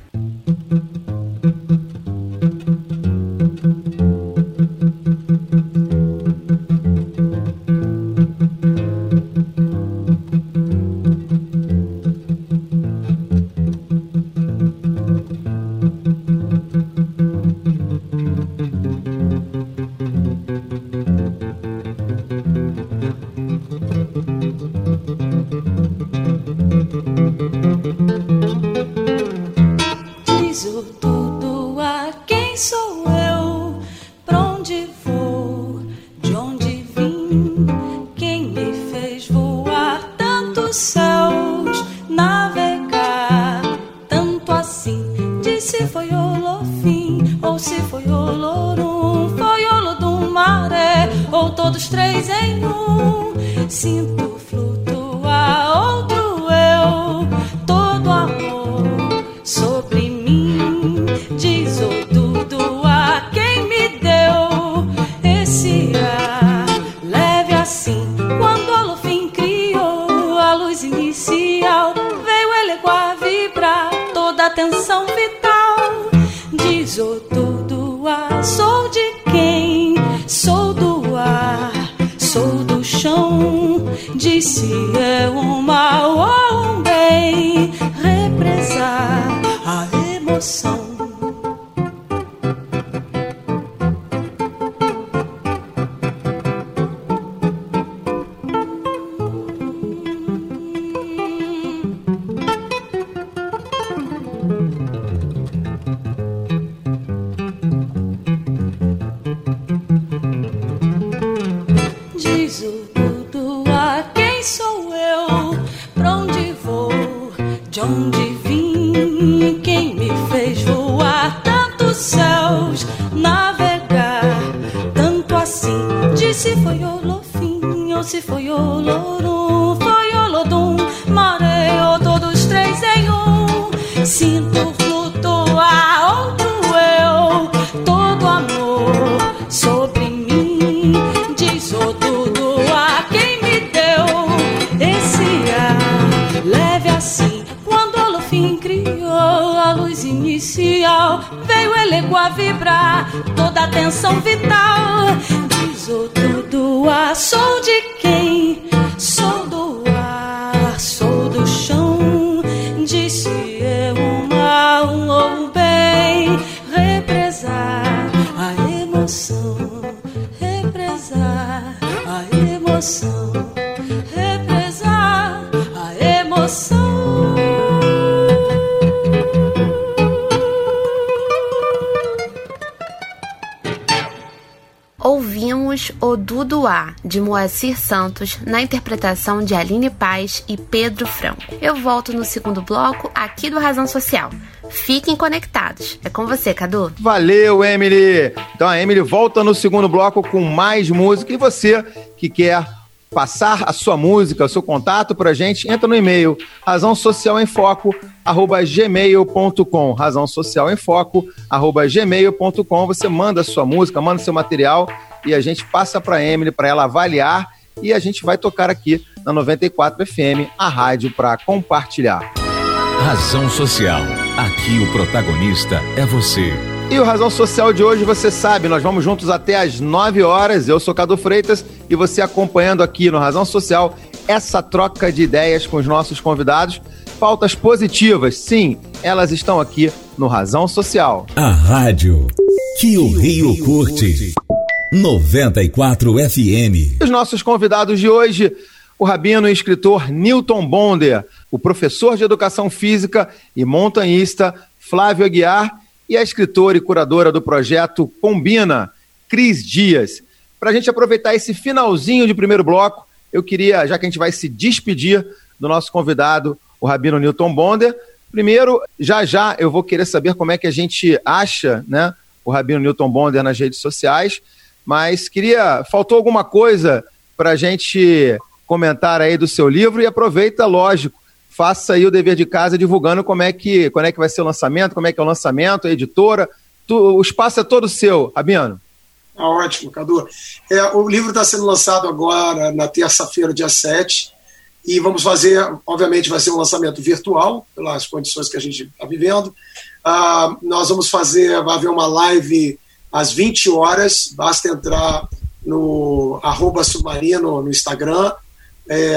De Moacir Santos, na interpretação de Aline Paz e Pedro Franco. Eu volto no segundo bloco aqui do Razão Social. Fiquem conectados. É com você, Cadu. Valeu, Emily! Então a Emily volta no segundo bloco com mais música e você que quer passar a sua música, o seu contato para a gente, entra no e-mail razão social em foco arroba gmail.com razão social em foco arroba gmail.com você manda a sua música, manda seu material e a gente passa para a Emily para ela avaliar e a gente vai tocar aqui na 94 FM, a rádio para compartilhar. Razão Social. Aqui o protagonista é você. E o Razão Social de hoje, você sabe, nós vamos juntos até às 9 horas. Eu sou Cadu Freitas e você acompanhando aqui no Razão Social essa troca de ideias com os nossos convidados. Pautas positivas, sim, elas estão aqui no Razão Social. A rádio que o Rio curte. 94 FM. Os nossos convidados de hoje, o rabino e escritor Newton Bonder, o professor de educação física e montanhista Flávio Aguiar e a escritora e curadora do projeto Combina, Cris Dias. Para a gente aproveitar esse finalzinho de primeiro bloco, eu queria, já que a gente vai se despedir do nosso convidado, o Rabino Newton Bonder, primeiro, já já eu vou querer saber como é que a gente acha né, o Rabino Newton Bonder nas redes sociais, mas queria, faltou alguma coisa para a gente comentar aí do seu livro e aproveita, lógico, faça aí o dever de casa divulgando como é que, quando é que vai ser o lançamento, como é que é o lançamento, a editora. Tu, o espaço é todo seu, Abiano. Ah, ótimo, Cadu. É, o livro está sendo lançado agora na terça-feira, dia 7, e vamos fazer, obviamente, vai ser um lançamento virtual, pelas condições que a gente está vivendo. Ah, nós vamos fazer, vai haver uma live às 20 horas, basta entrar no arroba submarino no Instagram, é,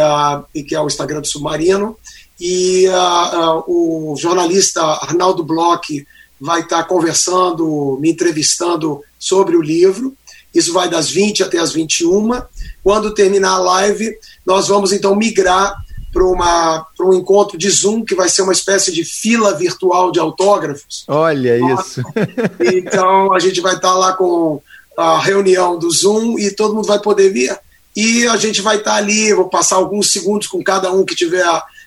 que é o Instagram do Submarino, e uh, uh, o jornalista Arnaldo Bloch vai estar conversando, me entrevistando sobre o livro. Isso vai das 20 até as 21. Quando terminar a live, nós vamos então migrar para um encontro de Zoom, que vai ser uma espécie de fila virtual de autógrafos. Olha isso. Então a gente vai estar lá com a reunião do Zoom e todo mundo vai poder vir. E a gente vai estar ali, vou passar alguns segundos com cada um que tiver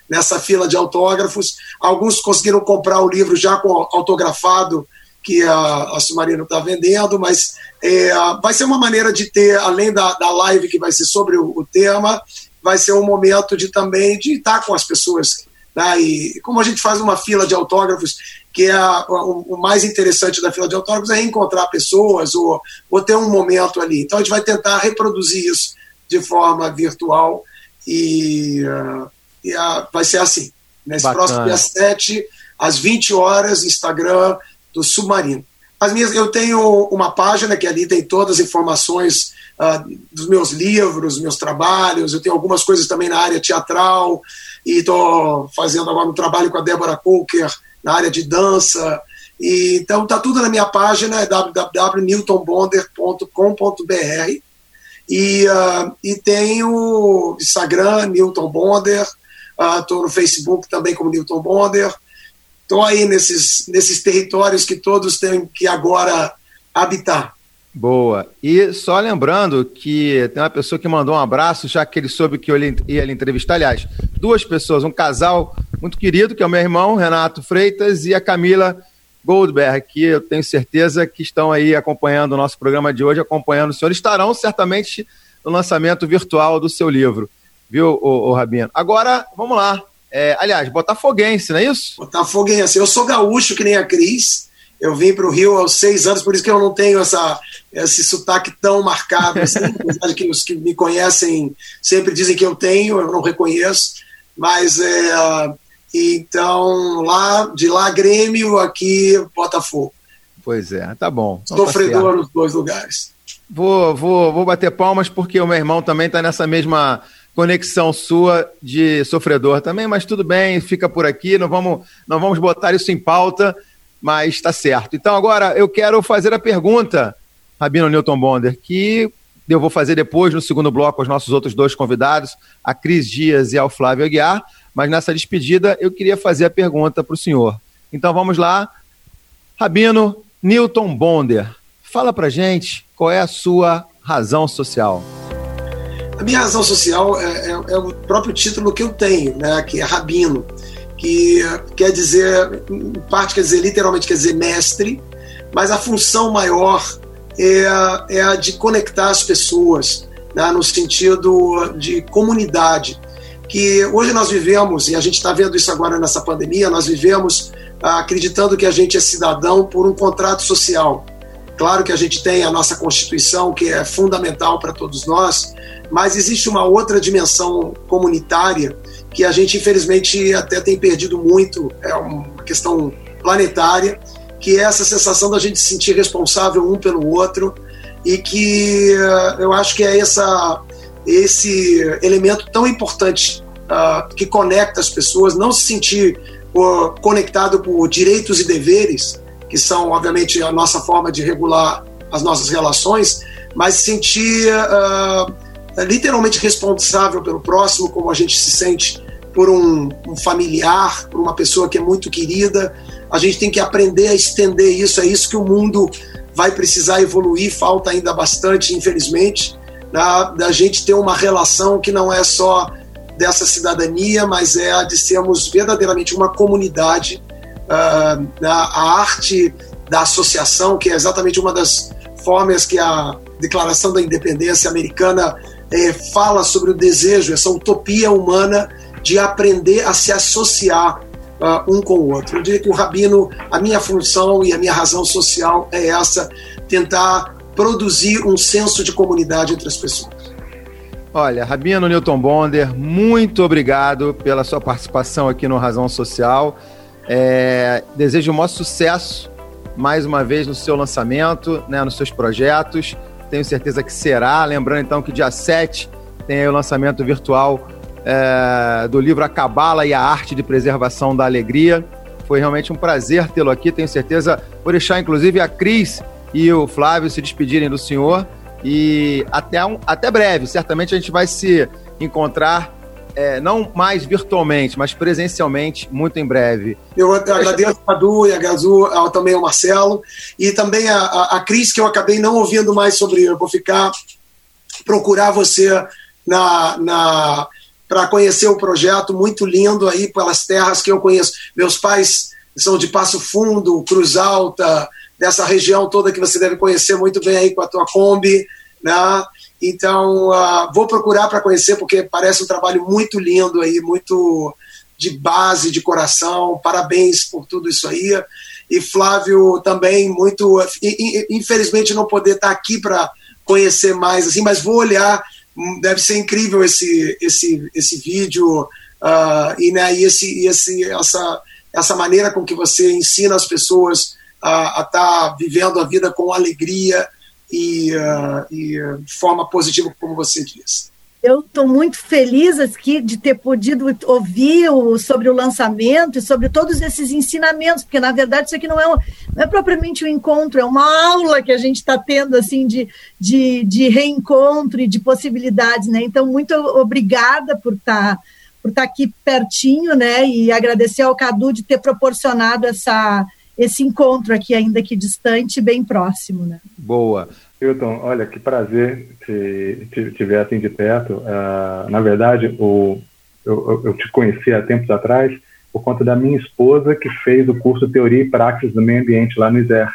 nessa fila de autógrafos. Alguns conseguiram comprar o livro já com autografado que a, a Submarino está vendendo, mas é, vai ser uma maneira de ter, além da, da live que vai ser sobre o, o tema, vai ser um momento de também de estar com as pessoas. Né? E como a gente faz uma fila de autógrafos, que é a, o, o, mais interessante da fila de autógrafos é encontrar pessoas ou, ou ter um momento ali. Então a gente vai tentar reproduzir isso de forma virtual e uh, e a, vai ser assim. Nesse Bacana. próximo dia 7, às 20 horas, Instagram do Submarino. As minhas, eu tenho uma página que ali tem todas as informações uh, dos meus livros, meus trabalhos. Eu tenho algumas coisas também na área teatral e estou fazendo agora um trabalho com a Débora Coker na área de dança. E, então tá tudo na minha página, é www.newtonbonder.com.br e, uh, e tem o Instagram, Newton Bonder, estou uh, no Facebook também como Newton Bonder. Estou aí nesses, nesses territórios que todos têm que agora habitar. Boa. E só lembrando que tem uma pessoa que mandou um abraço, já que ele soube que eu ia lhe entrevistar. Aliás, duas pessoas, um casal muito querido, que é o meu irmão, Renato Freitas, e a Camila Goldberg, que eu tenho certeza que estão aí acompanhando o nosso programa de hoje, acompanhando o senhor. Estarão certamente no lançamento virtual do seu livro viu, o Rabino? Agora, vamos lá. É, aliás, botafoguense, não é isso? Botafoguense. Eu sou gaúcho, que nem a Cris. Eu vim para o Rio aos seis anos, por isso que eu não tenho essa, esse sotaque tão marcado. Assim, apesar que os que me conhecem sempre dizem que eu tenho, eu não reconheço. Mas, é, então, lá, de lá, Grêmio, aqui, Botafogo. Pois é, tá bom. Sofredor nos dois lugares. Vou, vou, vou bater palmas porque o meu irmão também está nessa mesma conexão sua de sofredor também, mas tudo bem, fica por aqui, não vamos, não vamos botar isso em pauta, mas está certo. Então agora eu quero fazer a pergunta, Rabino Newton Bonder, que eu vou fazer depois no segundo bloco aos nossos outros dois convidados, a Cris Dias e ao Flávio Aguiar, mas nessa despedida eu queria fazer a pergunta para o senhor. Então vamos lá, Rabino Newton Bonder, fala para gente qual é a sua razão social. A minha razão social é, é, é, o próprio título que eu tenho, né, que é Rabino, que quer dizer, em parte quer dizer, literalmente quer dizer mestre, mas a função maior é a, é a de conectar as pessoas, né, no sentido de comunidade. Que hoje nós vivemos, e a gente está vendo isso agora nessa pandemia, nós vivemos ah, acreditando que a gente é cidadão por um contrato social. Claro que a gente tem a nossa Constituição, que é fundamental para todos nós, mas existe uma outra dimensão comunitária que a gente, infelizmente, até tem perdido muito, é uma questão planetária, que é essa sensação da gente se sentir responsável um pelo outro e que uh, eu acho que é essa, esse elemento tão importante uh, que conecta as pessoas, não se sentir uh, conectado por direitos e deveres, que são, obviamente, a nossa forma de regular as nossas relações, mas se sentir literalmente responsável pelo próximo, como a gente se sente por um, um, familiar, por uma pessoa que é muito querida. A gente tem que aprender a estender isso, é isso que o mundo vai precisar evoluir, falta ainda bastante, infelizmente, da, da gente ter uma relação que não é só dessa cidadania, mas é a de sermos verdadeiramente uma comunidade. Uh, a arte da associação, que é exatamente uma das formas que a Declaração da Independência Americana eh, fala sobre o desejo, essa utopia humana de aprender a se associar uh, um com o outro. Eu diria que o rabino, a minha função e a minha razão social é essa, tentar produzir um senso de comunidade entre as pessoas. Olha, Rabino Newton Bonder, muito obrigado pela sua participação aqui no Razão Social. É, desejo o maior sucesso mais uma vez no seu lançamento, né, nos seus projetos. Tenho certeza que será. Lembrando então que dia 7 tem o lançamento virtual é, do livro A Cabala e a Arte de Preservação da Alegria. Foi realmente um prazer tê-lo aqui, tenho certeza. Vou deixar, inclusive, a Cris e o Flávio se despedirem do senhor. E até, um, até breve, certamente a gente vai se encontrar, é, não mais virtualmente, mas presencialmente, muito em breve. Eu agradeço a Du e a Gazu, também ao Marcelo, e também a, a, a Cris, que eu acabei não ouvindo mais sobre. Eu vou ficar, procurar você na, na para conhecer o projeto muito lindo aí pelas terras que eu conheço. Meus pais são de Passo Fundo, Cruz Alta, dessa região toda que você deve conhecer muito bem aí com a tua Kombi, né? Então, uh, vou procurar para conhecer porque parece um trabalho muito lindo aí, muito de base, de coração. Parabéns por tudo isso aí. E Flávio também muito, infelizmente não poder estar aqui para conhecer mais assim, mas vou olhar deve ser incrível esse, esse, esse vídeo uh, e, né, e, esse, esse, essa, essa maneira com que você ensina as pessoas a estar tá vivendo a vida com alegria e, uh, e de forma positiva, como você disse. Eu estou muito feliz aqui de ter podido ouvir sobre o lançamento e sobre todos esses ensinamentos, porque na verdade isso aqui não é, um, não é propriamente um encontro, é uma aula que a gente está tendo assim de, de, de, reencontro e de possibilidades, né? Então muito obrigada por estar tá, por tá aqui pertinho, né? E agradecer ao Cadu de ter proporcionado essa esse encontro aqui ainda que distante, bem próximo, né? Boa. Hilton, olha, que prazer te, te, te ver assim de perto. Uh, na verdade, o, eu, eu, te conheci há tempos atrás por conta da minha esposa, que fez o curso Teoria e Praxis do Meio Ambiente lá no ISER.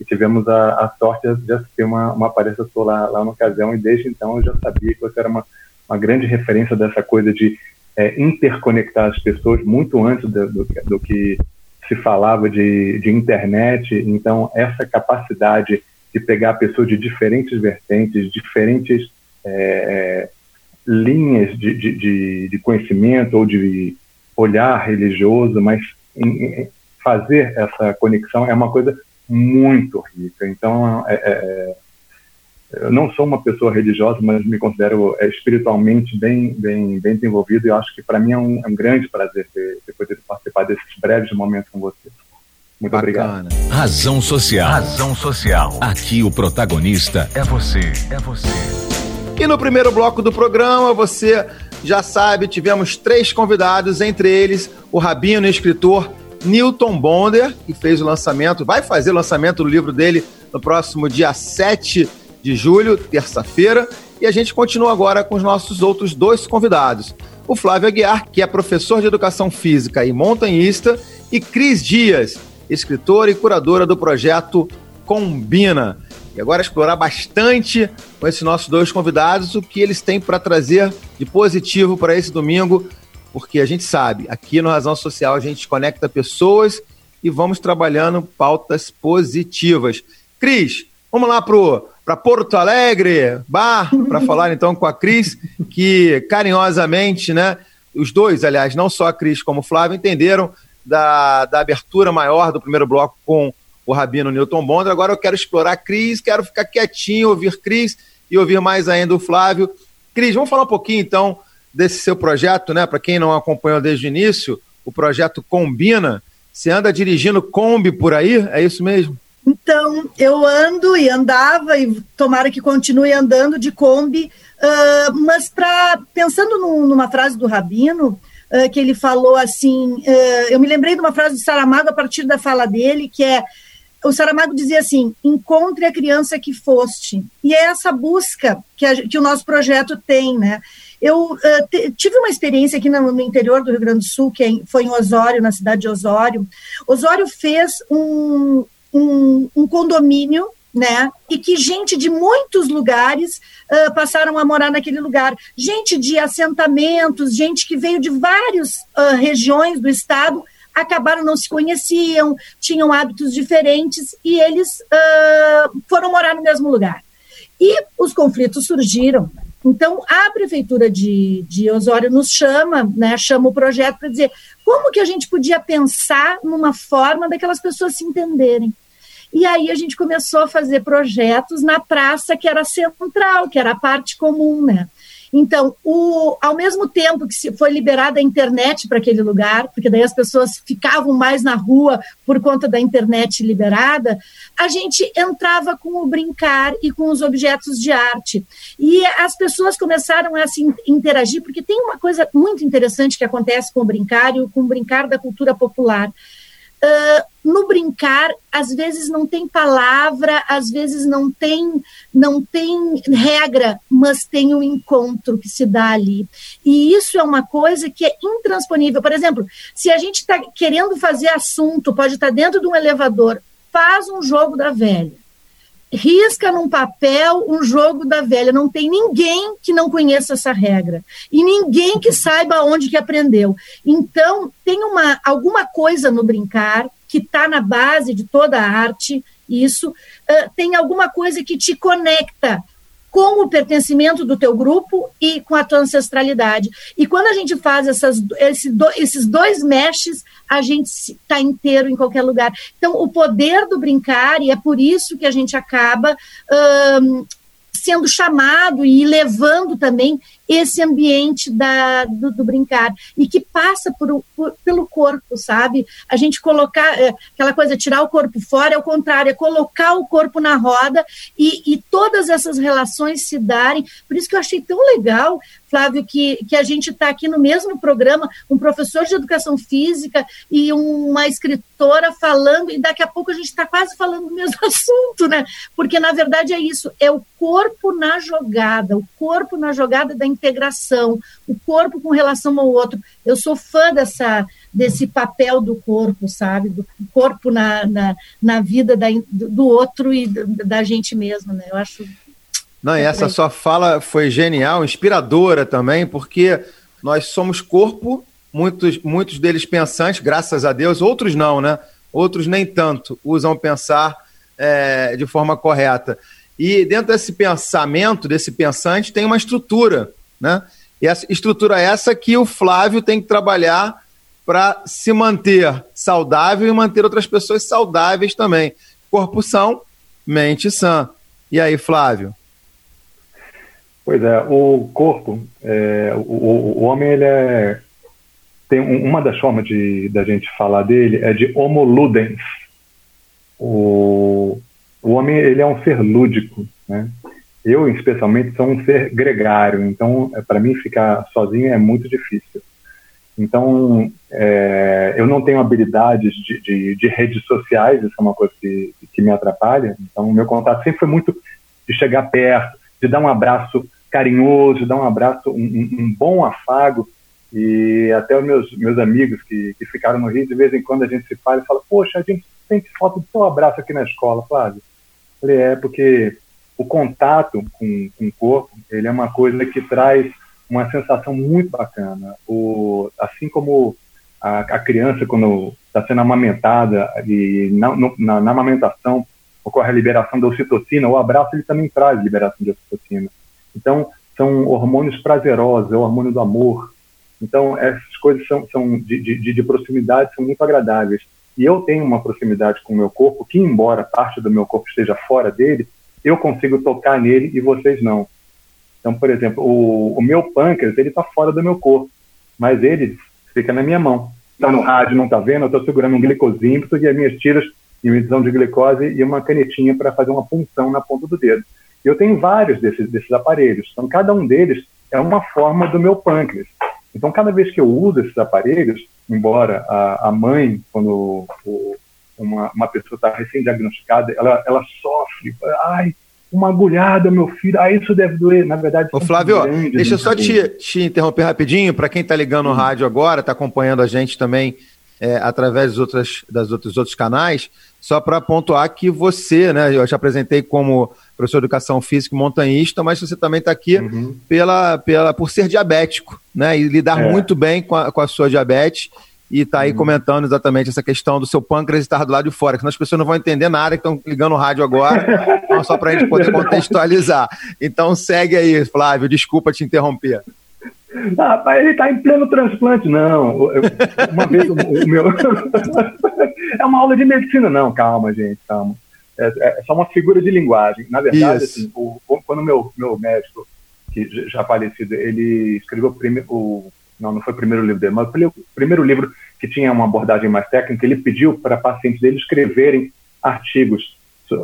E tivemos a, a sorte de assistir uma, uma palestra sua lá, lá na ocasião, e desde então eu já sabia que você era uma, uma grande referência dessa coisa de é, interconectar as pessoas muito antes do, do, do que se falava de, de internet. Então, essa capacidade de pegar pessoas de diferentes vertentes, diferentes é, é, linhas de, de, de, conhecimento ou de olhar religioso, mas em, em fazer essa conexão é uma coisa muito rica. Então, é, é, é, eu não sou uma pessoa religiosa, mas me considero é, espiritualmente bem, bem, bem desenvolvido e eu acho que para mim é um, é um, grande prazer ter, ter podido participar desses breves momentos com você. Muito Bacana. obrigado. Razão Social. Razão Social. Aqui o protagonista é você. É você. E no primeiro bloco do programa, você já sabe, tivemos três convidados, entre eles o rabino e escritor Newton Bonder, que fez o lançamento, vai fazer o lançamento do livro dele no próximo dia 7 de julho, terça-feira. E a gente continua agora com os nossos outros dois convidados. o Flávio Aguiar, que é professor de educação física e montanhista, e Cris Dias, escritora e curadora do projeto Combina. E agora explorar bastante com esses nossos dois convidados o que eles têm para trazer de positivo para esse domingo, porque a gente sabe, aqui no Razão Social a gente conecta pessoas e vamos trabalhando pautas positivas. Cris, vamos lá para Porto Alegre, bar, para falar então com a Cris, que carinhosamente, né, os dois, aliás, não só a Cris como o Flávio, entenderam da, da abertura maior do primeiro bloco com o Rabino Newton Bond. Agora eu quero explorar a Cris, quero ficar quietinho, ouvir Cris e ouvir mais ainda o Flávio. Cris, vamos falar um pouquinho então desse seu projeto, né? Para quem não acompanhou desde o início, o projeto Combina. Você anda dirigindo Kombi por aí? É isso mesmo? Então, eu ando e andava, e tomara que continue andando de Kombi, uh, mas para pensando num, numa frase do Rabino, uh, que ele falou assim, uh, eu me lembrei de uma frase de Saramago a partir da fala dele, que é o Saramago dizia assim: encontre a criança que foste. E é essa busca que, a, que o nosso projeto tem, né? Eu uh, tive uma experiência aqui no, no, interior do Rio Grande do Sul, que é, foi em Osório, na cidade de Osório. Osório fez um, um, um condomínio né? E que gente de muitos lugares uh, passaram a morar naquele lugar. Gente de assentamentos, gente que veio de várias uh, regiões do estado acabaram não se conheciam, tinham hábitos diferentes e eles uh, foram morar no mesmo lugar. E os conflitos surgiram. Então, a prefeitura de, de Osório nos chama, né, chama o projeto para dizer como que a gente podia pensar numa forma daquelas pessoas se entenderem. E aí a gente começou a fazer projetos na praça que era central, que era a parte comum, né? Então, o, ao mesmo tempo que se foi liberada a internet para aquele lugar, porque daí as pessoas ficavam mais na rua por conta da internet liberada, a gente entrava com o brincar e com os objetos de arte. E as pessoas começaram a se interagir, porque tem uma coisa muito interessante que acontece com o brincar e com o brincar da cultura popular Uh, no brincar, às vezes não tem palavra, às vezes não tem, não tem regra, mas tem um encontro que se dá ali. E isso é uma coisa que é intransponível. Por exemplo, se a gente está querendo fazer assunto, pode estar tá dentro de um elevador, faz um jogo da velha risca num papel um jogo da velha. Não tem ninguém que não conheça essa regra e ninguém que saiba onde que aprendeu. Então tem uma alguma coisa no brincar que está na base de toda a arte. Isso uh, tem alguma coisa que te conecta com o pertencimento do teu grupo e com a tua ancestralidade. E quando a gente faz essas, esse do, esses dois meshes, a gente está inteiro em qualquer lugar. Então, o poder do brincar, e é por isso que a gente acaba um, sendo chamado e levando também esse ambiente da, do, do brincar e que passa por, por, pelo corpo, sabe? A gente colocar é, aquela coisa, tirar o corpo fora, é o contrário, é colocar o corpo na roda e, e todas essas relações se darem. Por isso que eu achei tão legal Flávio, que, que a gente está aqui no mesmo programa, um professor de educação física e uma escritora falando, e daqui a pouco a gente está quase falando do mesmo assunto, né? Porque, na verdade, é isso, é o corpo na jogada, o corpo na jogada da integração, o corpo com relação ao outro. Eu sou fã dessa, desse papel do corpo, sabe? Do corpo na, na, na vida da, do outro e da gente mesmo, né? Eu acho não, e essa sua fala foi genial, inspiradora também, porque nós somos corpo, muitos, muitos deles pensantes, graças a Deus, outros não, né? Outros nem tanto usam pensar é, de forma correta. E dentro desse pensamento, desse pensante, tem uma estrutura, né? E essa estrutura essa que o Flávio tem que trabalhar para se manter saudável e manter outras pessoas saudáveis também. Corpo são, mente sã. E aí, Flávio? Pois é, o corpo, é, o, o, homem, ele é. Tem uma das formas de da gente falar dele é de homo ludens. O, o homem, ele é um ser lúdico, né? Eu, especialmente, sou um ser gregário, então, é, para mim, ficar sozinho é muito difícil. Então, é, eu não tenho habilidades de, de, de, redes sociais, isso é uma coisa que, que me atrapalha. Então, o meu contato sempre foi muito de chegar perto, de dar um abraço carinhoso, dar um abraço, um, um bom afago. E até os meus, meus amigos que, que ficaram no Rio, de vez em quando a gente se fala e fala, poxa, a gente sente falta do seu abraço aqui na escola, Flávio. Falei, é porque o contato com, com o corpo, ele é uma coisa que traz uma sensação muito bacana. O, assim como a, a criança, quando está sendo amamentada, e na, no, na, na, amamentação ocorre a liberação da ocitocina, o abraço ele também traz liberação de ocitocina. Então, são hormônios prazerosos, é o hormônio do amor. Então, essas coisas são, são de, de, de proximidade, são muito agradáveis. E eu tenho uma proximidade com o meu corpo, que embora parte do meu corpo esteja fora dele, eu consigo tocar nele e vocês não. Então, por exemplo, o, o meu pâncreas, ele está fora do meu corpo, mas ele fica na minha mão. Está no rádio, não está vendo, eu estou segurando um glicosímetro e as minhas tiras de medição de glicose e uma canetinha para fazer uma punção na ponta do dedo. Eu tenho vários desses, desses aparelhos, então cada um deles é uma forma do meu pâncreas. Então, cada vez que eu uso esses aparelhos, embora a, a mãe, quando o, uma, uma pessoa está recém-diagnosticada, ela, ela sofre, ai, uma agulhada, meu filho, ah, isso deve doer. Na verdade, Ô, Flávio, deixa eu só te, te interromper rapidinho, para quem está ligando no rádio agora, está acompanhando a gente também é, através das outras, das outros, outros canais, só para pontuar que você, né, eu te apresentei como professor de educação física e montanhista, mas você também está aqui uhum. pela, pela, por ser diabético, né, e lidar é. muito bem com a, com a sua diabetes e está aí uhum. comentando exatamente essa questão do seu pâncreas estar do lado de fora, que as pessoas não vão entender nada que estão ligando o rádio agora, então, só para a gente poder contextualizar. Então segue aí, Flávio, desculpa te interromper. Ah, ele está em pleno transplante, não. uma vez o, o meu. é uma aula de medicina, não, calma, gente, calma. É, é só uma figura de linguagem. Na verdade, assim, o, quando meu, meu médico, que já falecido, ele escreveu o primeiro. O, não, não foi o primeiro livro dele, mas o primeiro livro que tinha uma abordagem mais técnica, ele pediu para pacientes dele escreverem artigos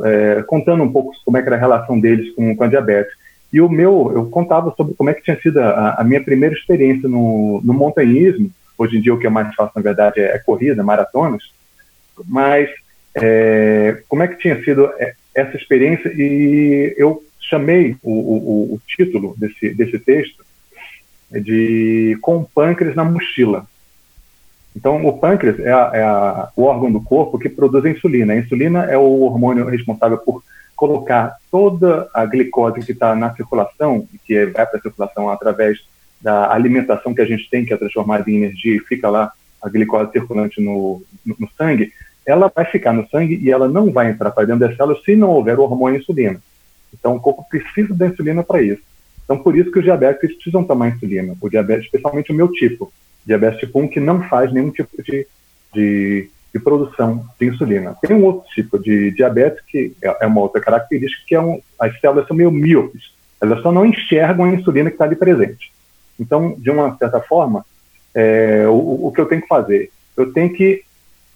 é, contando um pouco como é era a relação deles com, com a diabetes. E o meu, eu contava sobre como é que tinha sido a, a minha primeira experiência no, no montanhismo. Hoje em dia o que eu mais faço, na verdade, é, é corrida, maratonas. Mas é, como é que tinha sido é, essa experiência? E eu chamei o, o, o título desse, desse texto de Com pâncreas na mochila. Então, o pâncreas é, a, é a, o órgão do corpo que produz a insulina. A insulina é o hormônio responsável por colocar toda a glicose que está na circulação, que vai para a circulação através da alimentação que a gente tem, que é transformada em energia, e fica lá a glicose circulante no, no, no sangue, ela vai ficar no sangue e ela não vai entrar para dentro das células se não houver o hormônio insulina. Então, o corpo precisa da insulina para isso. Então, por isso que os diabéticos precisam tomar insulina. O diabetes, especialmente o meu tipo, diabetes tipo 1, que não faz nenhum tipo de, de de produção de insulina. Tem um outro tipo de diabetes que é, é uma outra característica, que é um, as células são meio míopes, elas só não enxergam a insulina que está ali presente. Então, de uma certa forma, é, o, o, que eu tenho que fazer? Eu tenho que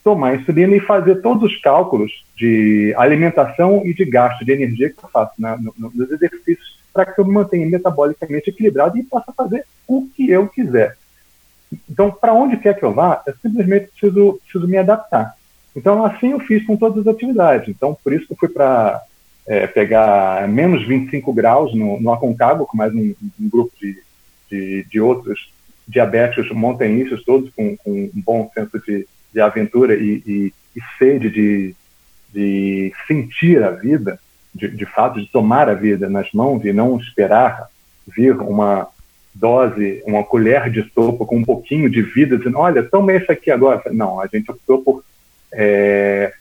tomar insulina e fazer todos os cálculos de alimentação e de gasto de energia que eu faço né, no, nos exercícios para que eu me mantenha metabolicamente equilibrado e possa fazer o que eu quiser. Então, para onde quer que eu vá, eu simplesmente preciso, preciso me adaptar. Então, assim eu fiz com todas as atividades. Então, por isso que eu fui para é, pegar menos 25 graus no, no Aconcagua, com mais um, um grupo de, de, de, outros diabéticos montanhistas, todos com, com, um bom senso de, de aventura e, e, e sede de, de sentir a vida, de, de fato, de tomar a vida nas mãos e não esperar vir uma, dose, uma colher de sopa com um pouquinho de vida, dizendo, olha, toma esse aqui agora. Não, a gente optou por é,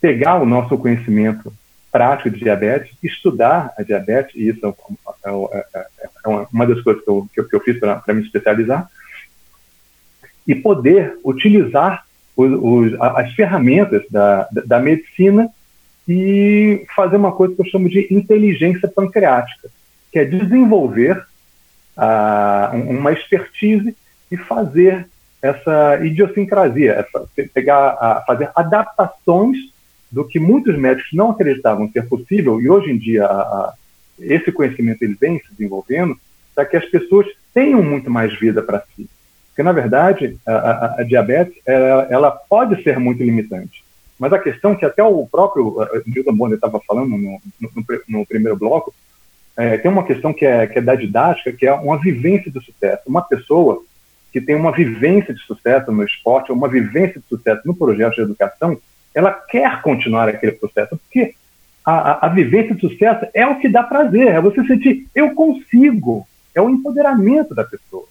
pegar o nosso conhecimento prático de diabetes, estudar a diabetes, e isso é, é, é, é uma das coisas que eu, que eu fiz para me especializar, e poder utilizar os, os, as ferramentas da, da medicina e fazer uma coisa que eu chamo de inteligência pancreática, que é desenvolver uma expertise e fazer essa idiosincrasia, essa, pegar, fazer adaptações do que muitos médicos não acreditavam ser possível e hoje em dia a, a, esse conhecimento ele vem se desenvolvendo para que as pessoas tenham muito mais vida para si. Porque, na verdade, a, a diabetes ela, ela, pode ser muito limitante. Mas a questão é que até o próprio Milton Bonner estava falando no, no, no, primeiro bloco, é, tem uma questão que é, que é da didática, que é uma vivência do sucesso. Uma pessoa que tem uma vivência de sucesso no esporte, uma vivência de sucesso no projeto de educação, ela quer continuar aquele processo, porque a, a, a vivência de sucesso é o que dá prazer, é você sentir, eu consigo, é o empoderamento da pessoa.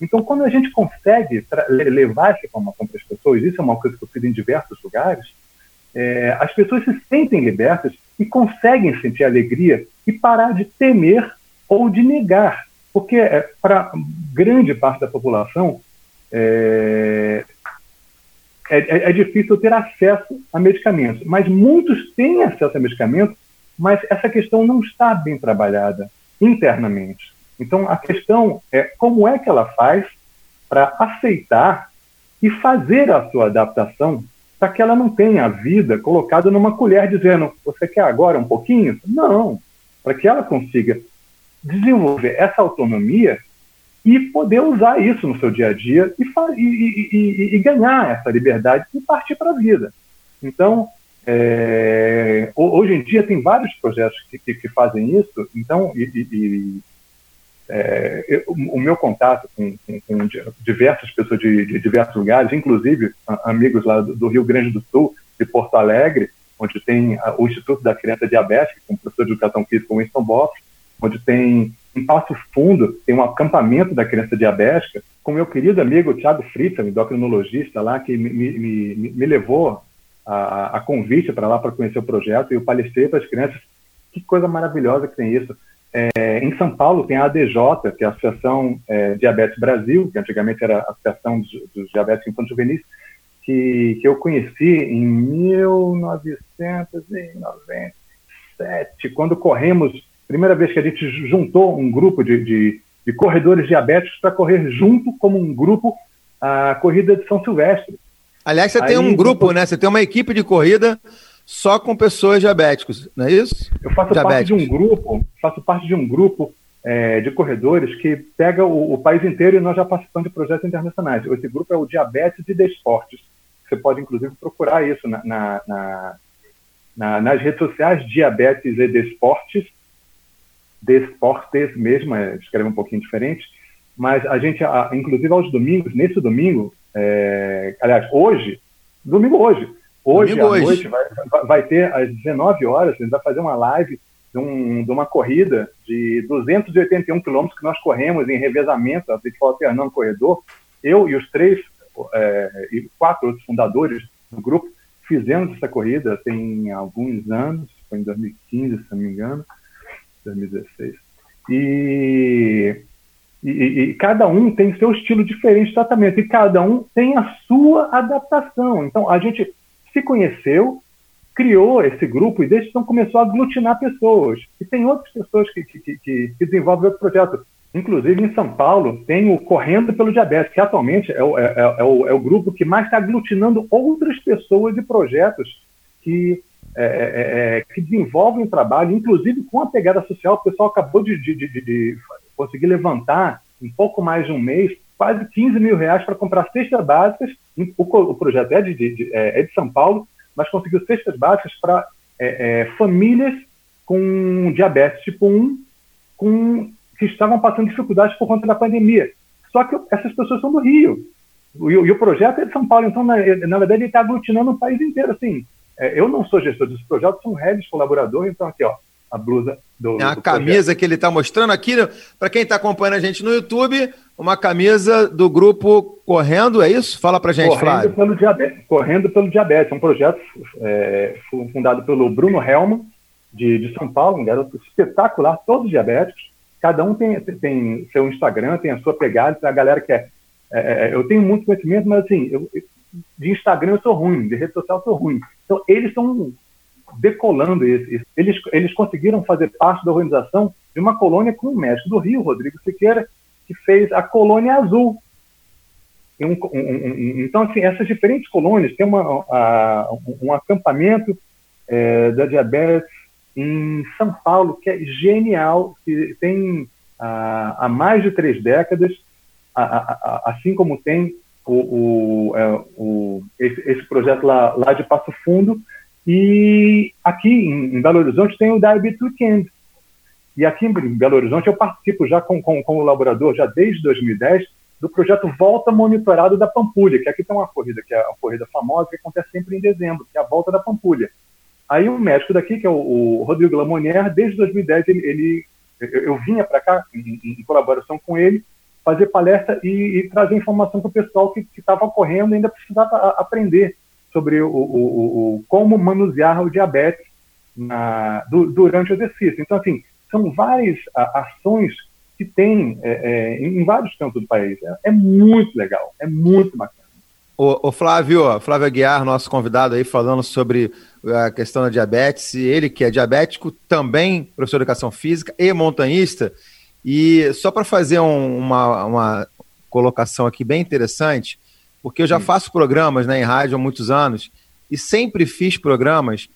Então, quando a gente consegue levar essa informação para as pessoas, isso é uma coisa que eu fiz em diversos lugares, é, as pessoas se sentem libertas e conseguem sentir alegria e parar de temer ou de negar. Porque, é, para grande parte da população, é, é, é, é, difícil ter acesso a medicamentos. Mas muitos têm acesso a medicamentos, mas essa questão não está bem trabalhada internamente. Então, a questão é como é que ela faz para aceitar e fazer a sua adaptação para que ela não tenha a vida colocada numa colher dizendo: você quer agora um pouquinho? Não. Para que ela consiga desenvolver essa autonomia e poder usar isso no seu dia a dia e, e, e, e ganhar essa liberdade e partir para a vida. Então, é, hoje em dia tem vários projetos que, que, que fazem isso, então, e, é, eu, o meu contato com, com, com, diversas pessoas de, de diversos lugares, inclusive amigos lá do, do, Rio Grande do Sul, de Porto Alegre, onde tem a, o Instituto da Criança Diabética, com o professor de Educação Física Winston Boff, onde tem em Passo Fundo, tem um acampamento da criança diabética, com meu querido amigo Tiago Fritz, endocrinologista lá, que me, me, me, me levou a, a convite para lá para conhecer o projeto e eu palestrei para as crianças. Que coisa maravilhosa que tem isso. É, em São Paulo tem a ADJ, que é a Associação é, Diabetes Brasil, que antigamente era a Associação dos, dos Diabetes Infantis Juvenis, que, que eu conheci em 1997, quando corremos primeira vez que a gente juntou um grupo de, de, de corredores diabéticos para correr junto como um grupo a corrida de São Silvestre. Aliás, você Aí, tem um grupo, né? Você tem uma equipe de corrida só com pessoas diabéticos, não é isso? Eu faço parte de um grupo, faço parte de um grupo é, de corredores que pega o, o, país inteiro e nós já participamos de projetos internacionais. Esse grupo é o Diabetes e Desportes. Você pode, inclusive, procurar isso na, na, na, na nas redes sociais, Diabetes e Desportes, desportes mesmo, é, escreve um pouquinho diferente, mas a gente, a, inclusive aos domingos, nesse domingo, é, aliás, hoje, domingo hoje, hoje domingo à hoje. noite vai, vai, ter às 19 horas, a gente vai fazer uma live de, um, de uma corrida de 281 quilômetros que nós corremos em revezamento, a gente fala Fernando Corredor, eu e os três é, e quatro outros fundadores do grupo fizemos essa corrida tem alguns anos, foi em 2015, se não me engano, 2016. E, e, e, cada um tem seu estilo diferente de tratamento, e cada um tem a sua adaptação. Então, a gente se conheceu, criou esse grupo e desde então começou a aglutinar pessoas. E tem outras pessoas que, que, que, que desenvolvem outro projeto. Inclusive, em São Paulo, tem o Correndo pelo Diabetes, que atualmente é o, é, é, é o, é o grupo que mais está aglutinando outras pessoas e projetos que é, é, que desenvolvem trabalho, inclusive com a pegada social. O pessoal acabou de, de, de, de conseguir levantar, em pouco mais de um mês, quase 15 mil reais para comprar cestas básicas. O, o projeto é de, de, é de São Paulo, mas conseguiu cestas básicas para é, é, famílias com diabetes tipo 1, com, que estavam passando dificuldades por conta da pandemia. Só que essas pessoas são do Rio. E, e o projeto é de São Paulo, então, na, na verdade, ele está aglutinando o país inteiro. Assim, é, eu não sou gestor desse projeto, sou um head colaborador, então aqui, ó, a blusa do. É a do camisa projeto. que ele está mostrando aqui, né? para quem está acompanhando a gente no YouTube, uma camisa do grupo Correndo, é isso? Fala para gente, Correndo Flávio. Pelo diabetes, Correndo pelo Diabetes, é um projeto é, fundado pelo Bruno Helman, de, de São Paulo, um garoto espetacular, todos diabéticos. Cada um tem, tem seu Instagram, tem a sua pegada, a galera que é, é, é, eu tenho muito conhecimento, mas assim, eu, de Instagram eu sou ruim, de rede social eu sou ruim. Então, eles estão decolando isso. Eles, eles conseguiram fazer parte da organização de uma colônia com o médico do Rio, Rodrigo Siqueira, que fez a colônia azul. Um, um, um, então, assim, essas diferentes colônias têm uma, a, um acampamento é, da diabetes em São Paulo que é genial, que tem há mais de três décadas, a, a, assim como tem o, o, é, o esse, esse, projeto lá, lá de Passo Fundo. E aqui em, Belo Horizonte tem o Diabetes Weekend. E aqui em Belo Horizonte eu participo já com, com, com o laborador já desde 2010 do projeto Volta Monitorado da Pampulha, que aqui tem uma corrida, que é a corrida famosa, que acontece sempre em dezembro, que é a Volta da Pampulha. Aí o médico daqui, que é o, o Rodrigo Lamonier, desde 2010 ele, ele eu, eu vinha para cá em, em, colaboração com ele fazer palestra e, e trazer informação para o pessoal que estava ocorrendo e ainda precisava aprender sobre o, o, o, como manusear o diabetes na, do, durante o exercício. Então, assim, são várias a, ações que tem é, é, em vários cantos do país. É, é, muito legal, é muito bacana. O, o Flávio, Flávio Aguiar, nosso convidado aí, falando sobre a questão da diabetes, ele que é diabético, também professor de educação física e montanhista, e só para fazer um, uma, uma colocação aqui bem interessante, porque eu já faço programas né, em rádio há muitos anos, e sempre fiz programas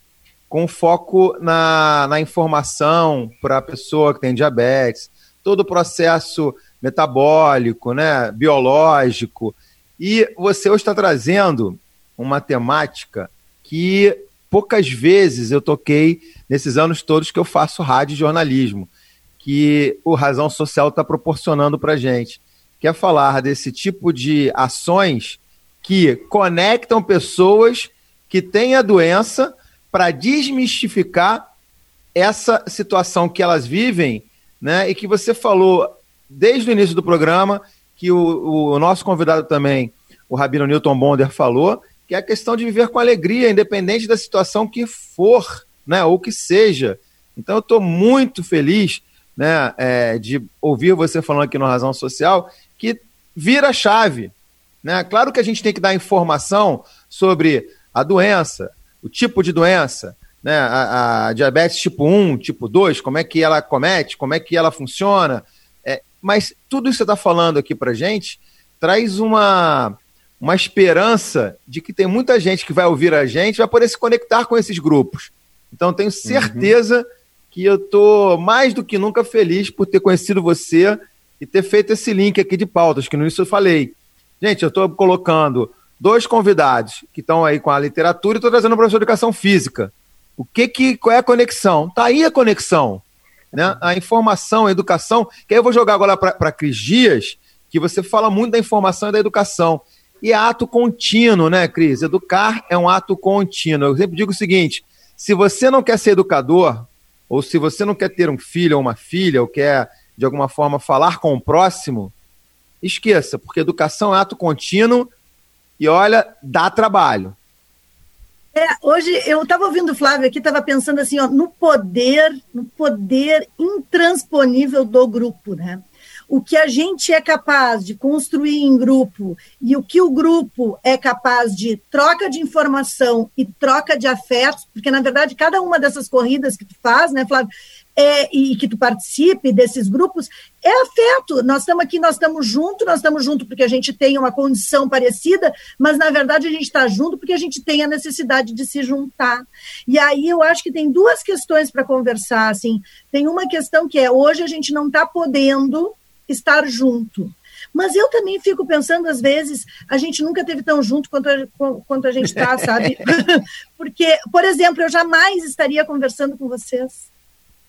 com foco na, na informação para a pessoa que tem diabetes, todo o processo metabólico, né, biológico. E você hoje está trazendo uma temática que poucas vezes eu toquei nesses anos todos que eu faço rádio e jornalismo, que o Razão Social está proporcionando para gente, que é falar desse tipo de ações que conectam pessoas que têm a doença para desmistificar essa situação que elas vivem, né? E que você falou desde o início do programa, que o, o nosso convidado também, o Rabino Newton Bonder, falou, que é a questão de viver com alegria, independente da situação que for, né? Ou que seja. Então eu estou muito feliz né, é, de ouvir você falando aqui no Razão Social que vira chave. Né? Claro que a gente tem que dar informação sobre a doença, o tipo de doença, né? A, a, diabetes tipo 1, tipo 2, como é que ela comete, como é que ela funciona. É, mas tudo isso que você está falando aqui para gente traz uma, uma esperança de que tem muita gente que vai ouvir a gente vai poder se conectar com esses grupos. Então, tenho certeza uhum. que eu estou mais do que nunca feliz por ter conhecido você e ter feito esse link aqui de pautas, que no início eu falei. Gente, eu estou colocando dois convidados que estão aí com a literatura e estou trazendo um professor de educação física. O que que qual é a conexão? Tá aí a conexão, né? A informação, a educação. Que aí eu vou jogar agora para Cris Dias, que você fala muito da informação e da educação. E é ato contínuo, né, Cris? Educar é um ato contínuo. Eu sempre digo o seguinte: se você não quer ser educador, ou se você não quer ter um filho ou uma filha, ou quer, de alguma forma, falar com o próximo, esqueça, porque educação é ato contínuo e olha, dá trabalho. É, hoje eu estava ouvindo o Flávio aqui, estava pensando assim, ó, no poder, no poder intransponível do grupo, né? O que a gente é capaz de construir em grupo e o que o grupo é capaz de troca de informação e troca de afetos, porque na verdade cada uma dessas corridas que tu faz, né, Flávio, é, e que tu participe desses grupos, é afeto. Nós estamos aqui, nós estamos juntos, nós estamos juntos porque a gente tem uma condição parecida, mas na verdade a gente está junto porque a gente tem a necessidade de se juntar. E aí eu acho que tem duas questões para conversar. Assim, tem uma questão que é hoje a gente não está podendo estar junto. Mas eu também fico pensando, às vezes, a gente nunca teve tão junto quanto a, quanto a gente está, sabe? Porque, por exemplo, eu jamais estaria conversando com vocês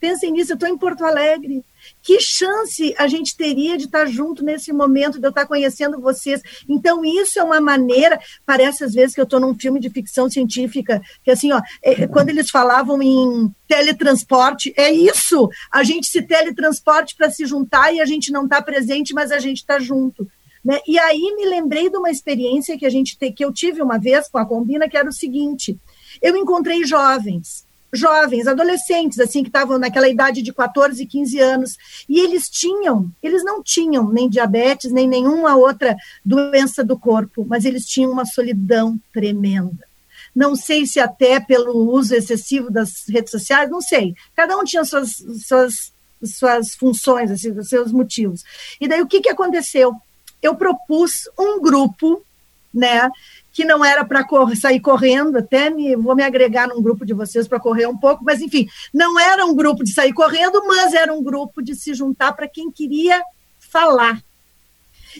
Pensem nisso, eu estou em Porto Alegre. Que chance a gente teria de estar junto nesse momento, de eu estar conhecendo vocês. Então, isso é uma maneira, parece às vezes que eu estou num filme de ficção científica, que assim, ó, é, quando eles falavam em teletransporte, é isso. A gente se teletransporte para se juntar e a gente não está presente, mas a gente está junto. Né? E aí me lembrei de uma experiência que a gente te, que eu tive uma vez com a Combina, que era o seguinte: eu encontrei jovens jovens, adolescentes, assim, que estavam naquela idade de 14, 15 anos, e eles tinham, eles não tinham nem diabetes, nem nenhuma outra doença do corpo, mas eles tinham uma solidão tremenda. Não sei se até pelo uso excessivo das redes sociais, não sei. Cada um tinha suas, suas, suas funções, assim, seus motivos. E daí o que, que aconteceu? Eu propus um grupo, né, que não era para cor sair correndo, até me, vou me agregar num grupo de vocês para correr um pouco, mas enfim, não era um grupo de sair correndo, mas era um grupo de se juntar para quem queria falar.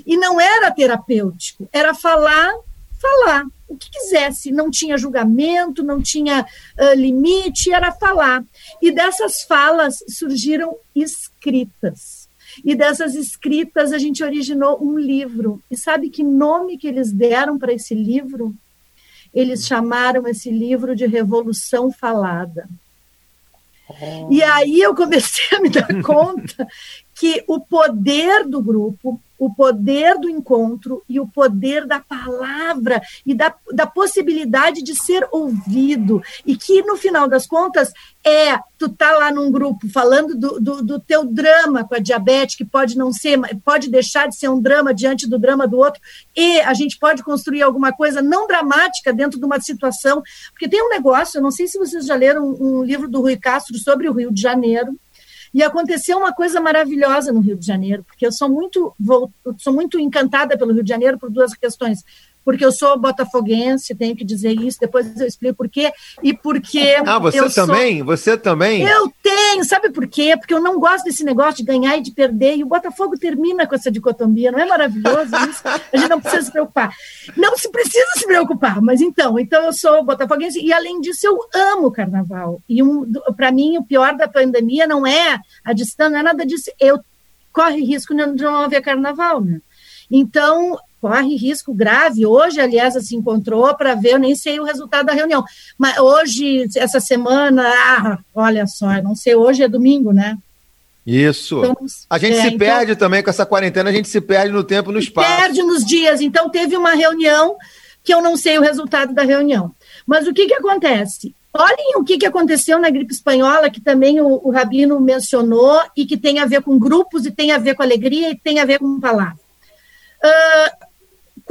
E não era terapêutico, era falar, falar o que quisesse, não tinha julgamento, não tinha uh, limite, era falar. E dessas falas surgiram escritas. E dessas escritas a gente originou um livro. E sabe que nome que eles deram para esse livro? Eles chamaram esse livro de Revolução Falada. E aí eu comecei a me dar conta que o poder do grupo, o poder do encontro e o poder da palavra e da, da possibilidade de ser ouvido. E que, no final das contas, é tu tá lá num grupo falando do, do, do, teu drama com a diabetes, que pode não ser, pode deixar de ser um drama diante do drama do outro, e a gente pode construir alguma coisa não dramática dentro de uma situação, porque tem um negócio, eu não sei se vocês já leram um, um livro do Rui Castro sobre o Rio de Janeiro, e aconteceu uma coisa maravilhosa no Rio de Janeiro, porque eu sou muito, vou, sou muito encantada pelo Rio de Janeiro por duas questões porque eu sou botafoguense, tenho que dizer isso, depois eu explico por quê, e porque... Ah, você também? Sou... Você também? Eu tenho, sabe por quê? Porque eu não gosto desse negócio de ganhar e de perder, e o Botafogo termina com essa dicotomia, não é maravilhoso isso? A gente não precisa se preocupar. Não se precisa se preocupar, mas então, então eu sou botafoguense, e além disso eu amo o carnaval, e um, para mim o pior da pandemia não é a distância, não é nada disso, eu corre risco de não haver carnaval, né? Então, corre risco grave. Hoje, aliás, se encontrou para ver, eu nem sei o resultado da reunião. Mas hoje, essa semana, ah, olha só, não sei, hoje é domingo, né? Isso. Então, a gente é, se então, perde também com essa quarentena, a gente se perde no tempo, no espaço. Perde nos dias. Então, teve uma reunião que eu não sei o resultado da reunião. Mas o que, que acontece? Olhem o que, que aconteceu na gripe espanhola, que também o, o Rabino mencionou, e que tem a ver com grupos, e tem a ver com alegria, e tem a ver com palavra. Uh,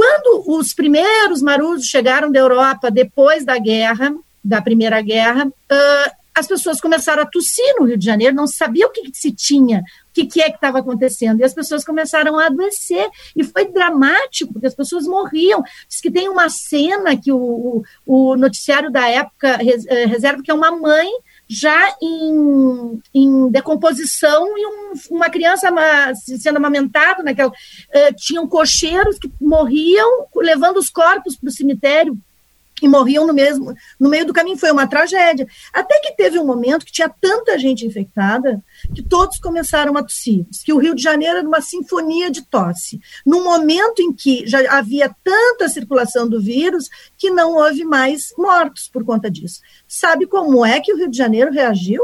quando os primeiros marusos chegaram da Europa depois da guerra, da Primeira Guerra, uh, as pessoas começaram a tossir no Rio de Janeiro, não sabia o que, que se tinha, o que, que é que estava acontecendo, e as pessoas começaram a adoecer, e foi dramático, porque as pessoas morriam. Diz que tem uma cena que o, o, o noticiário da época eh, reserva, que é uma mãe já em, em decomposição e um, uma criança sendo amamentada naquela uh, tinham cocheiros que morriam levando os corpos para o cemitério e morriam no mesmo no meio do caminho. Foi uma tragédia. Até que teve um momento que tinha tanta gente infectada que todos começaram a tossir. Que o Rio de Janeiro era uma sinfonia de tosse. No momento em que já havia tanta circulação do vírus que não houve mais mortos por conta disso. Sabe como é que o Rio de Janeiro reagiu?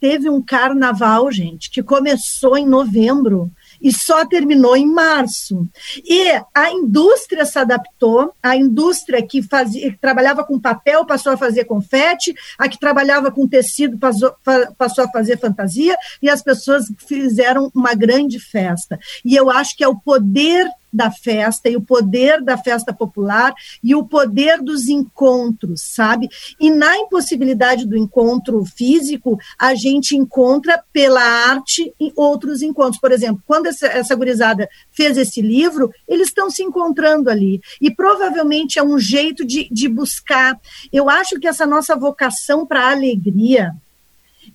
Teve um carnaval gente que começou em novembro e só terminou em março. E a indústria se adaptou, a indústria que, fazia, que trabalhava com papel passou a fazer confete, a que trabalhava com tecido passou, passou a fazer fantasia, e as pessoas fizeram uma grande festa. E eu acho que é o poder da festa e o poder da festa popular e o poder dos encontros, sabe? E na impossibilidade do encontro físico, a gente encontra pela arte em outros encontros. Por exemplo, quando essa, essa gurizada fez esse livro, eles estão se encontrando ali. E provavelmente é um jeito de, de buscar. Eu acho que essa nossa vocação para a alegria,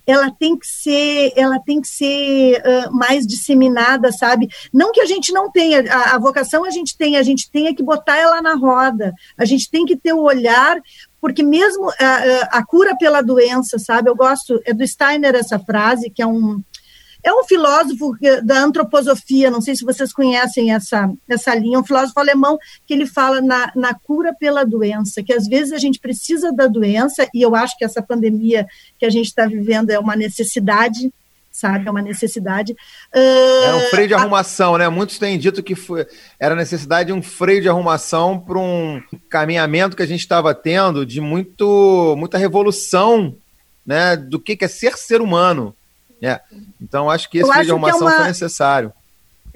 ela tem que ser, ela tem que ser uh, mais disseminada, sabe? Não que a gente não tenha, a, a, vocação a gente tem, a gente tem que botar ela na roda, a gente tem que ter o olhar, porque mesmo a cura pela doença, sabe? Eu gosto, é do Steiner essa frase, que é um, é um filósofo da antroposofia, não sei se vocês conhecem essa, essa linha, um filósofo alemão que ele fala na, na cura pela doença, que às vezes a gente precisa da doença, e eu acho que essa pandemia que a gente está vivendo é uma necessidade, sabe? É uma necessidade. Uh, é um freio de arrumação, a... né? Muitos têm dito que foi, era necessidade de um freio de arrumação para um caminhamento que a gente estava tendo de muito, muita revolução né, do que, que é ser ser humano. É. Então, acho que esse de arrumação é uma... foi necessário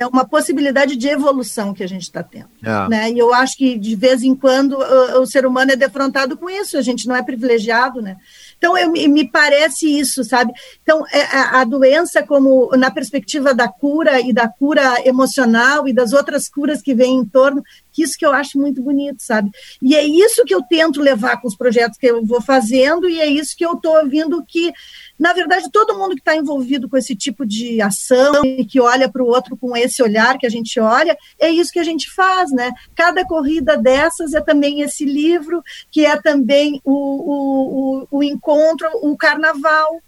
é uma possibilidade de evolução que a gente está tendo. É. Né? E eu acho que, de vez em quando, o, o, ser humano é defrontado com isso, a gente não é privilegiado, né? Então, eu, me parece isso, sabe? Então, é, a, a doença, como na perspectiva da cura e da cura emocional e das outras curas que vêm em torno, que isso que eu acho muito bonito, sabe? E é isso que eu tento levar com os projetos que eu vou fazendo, e é isso que eu estou ouvindo que na verdade, todo mundo que está envolvido com esse tipo de ação e que olha para o outro com esse olhar que a gente olha, é isso que a gente faz, né? Cada corrida dessas é também esse livro, que é também o, o, o, o encontro, o carnaval.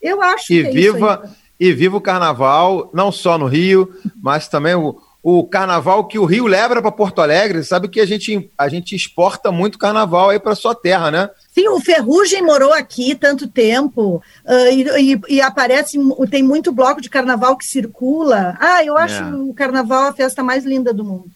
Eu acho e que é viva, E viva o carnaval, não só no Rio, mas também o, o carnaval que o Rio leva para Porto Alegre. Sabe que a gente, a gente exporta muito carnaval aí para sua terra, né? Sim, o Ferrugem morou aqui tanto tempo uh, e, e, e, aparece, tem muito bloco de carnaval que circula. Ah, eu acho é. o carnaval a festa mais linda do mundo.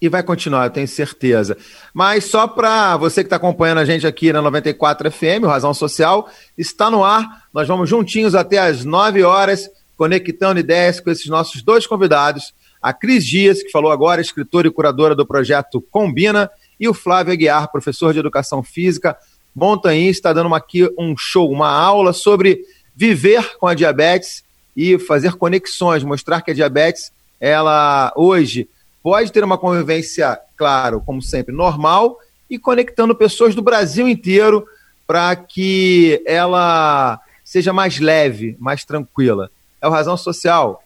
E vai continuar, eu tenho certeza. Mas só para você que está acompanhando a gente aqui na 94 FM, o Razão Social, está no ar. Nós vamos juntinhos até às 9 horas, conectando ideias com esses nossos dois convidados. A Cris Dias, que falou agora, escritora e curadora do projeto Combina, e o Flávio Aguiar, professor de Educação Física, montanhista, está dando aqui um show, uma aula sobre viver com a diabetes e fazer conexões, mostrar que a diabetes, ela hoje pode ter uma convivência, claro, como sempre, normal e conectando pessoas do Brasil inteiro para que ela seja mais leve, mais tranquila. É o Razão Social,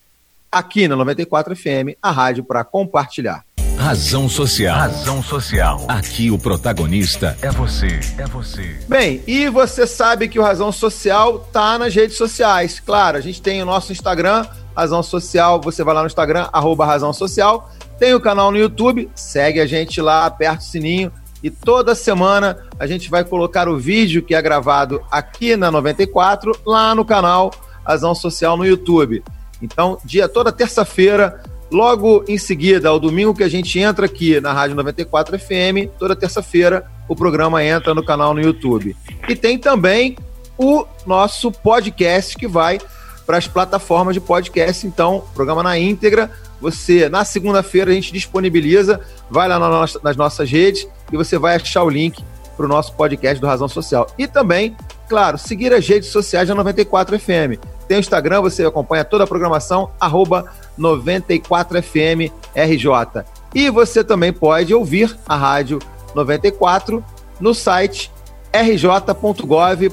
aqui na 94 FM, a rádio para compartilhar. Razão Social. Razão Social. Aqui o protagonista é você. É você. Bem, e você sabe que o Razão Social tá nas redes sociais. Claro, a gente tem o nosso Instagram, Razão Social. Você vai lá no Instagram, arroba Razão Social. Tem o canal no YouTube, segue a gente lá, aperta o sininho. E toda semana a gente vai colocar o vídeo que é gravado aqui na 94, lá no canal Razão Social no YouTube. Então, dia toda terça-feira Logo em seguida, ao domingo que a gente entra aqui na Rádio 94 FM, toda terça-feira o programa entra no canal no YouTube. E tem também o nosso podcast que vai para as plataformas de podcast. Então, programa na íntegra. Você, na segunda-feira, a gente disponibiliza, vai lá nas nossas redes e você vai achar o link para o nosso podcast do Razão Social. E também, claro, seguir as redes sociais da 94 FM. Tem o Instagram, você acompanha toda a programação, arroba 94FM RJ. E você também pode ouvir a Rádio 94 no site rj.gov.br,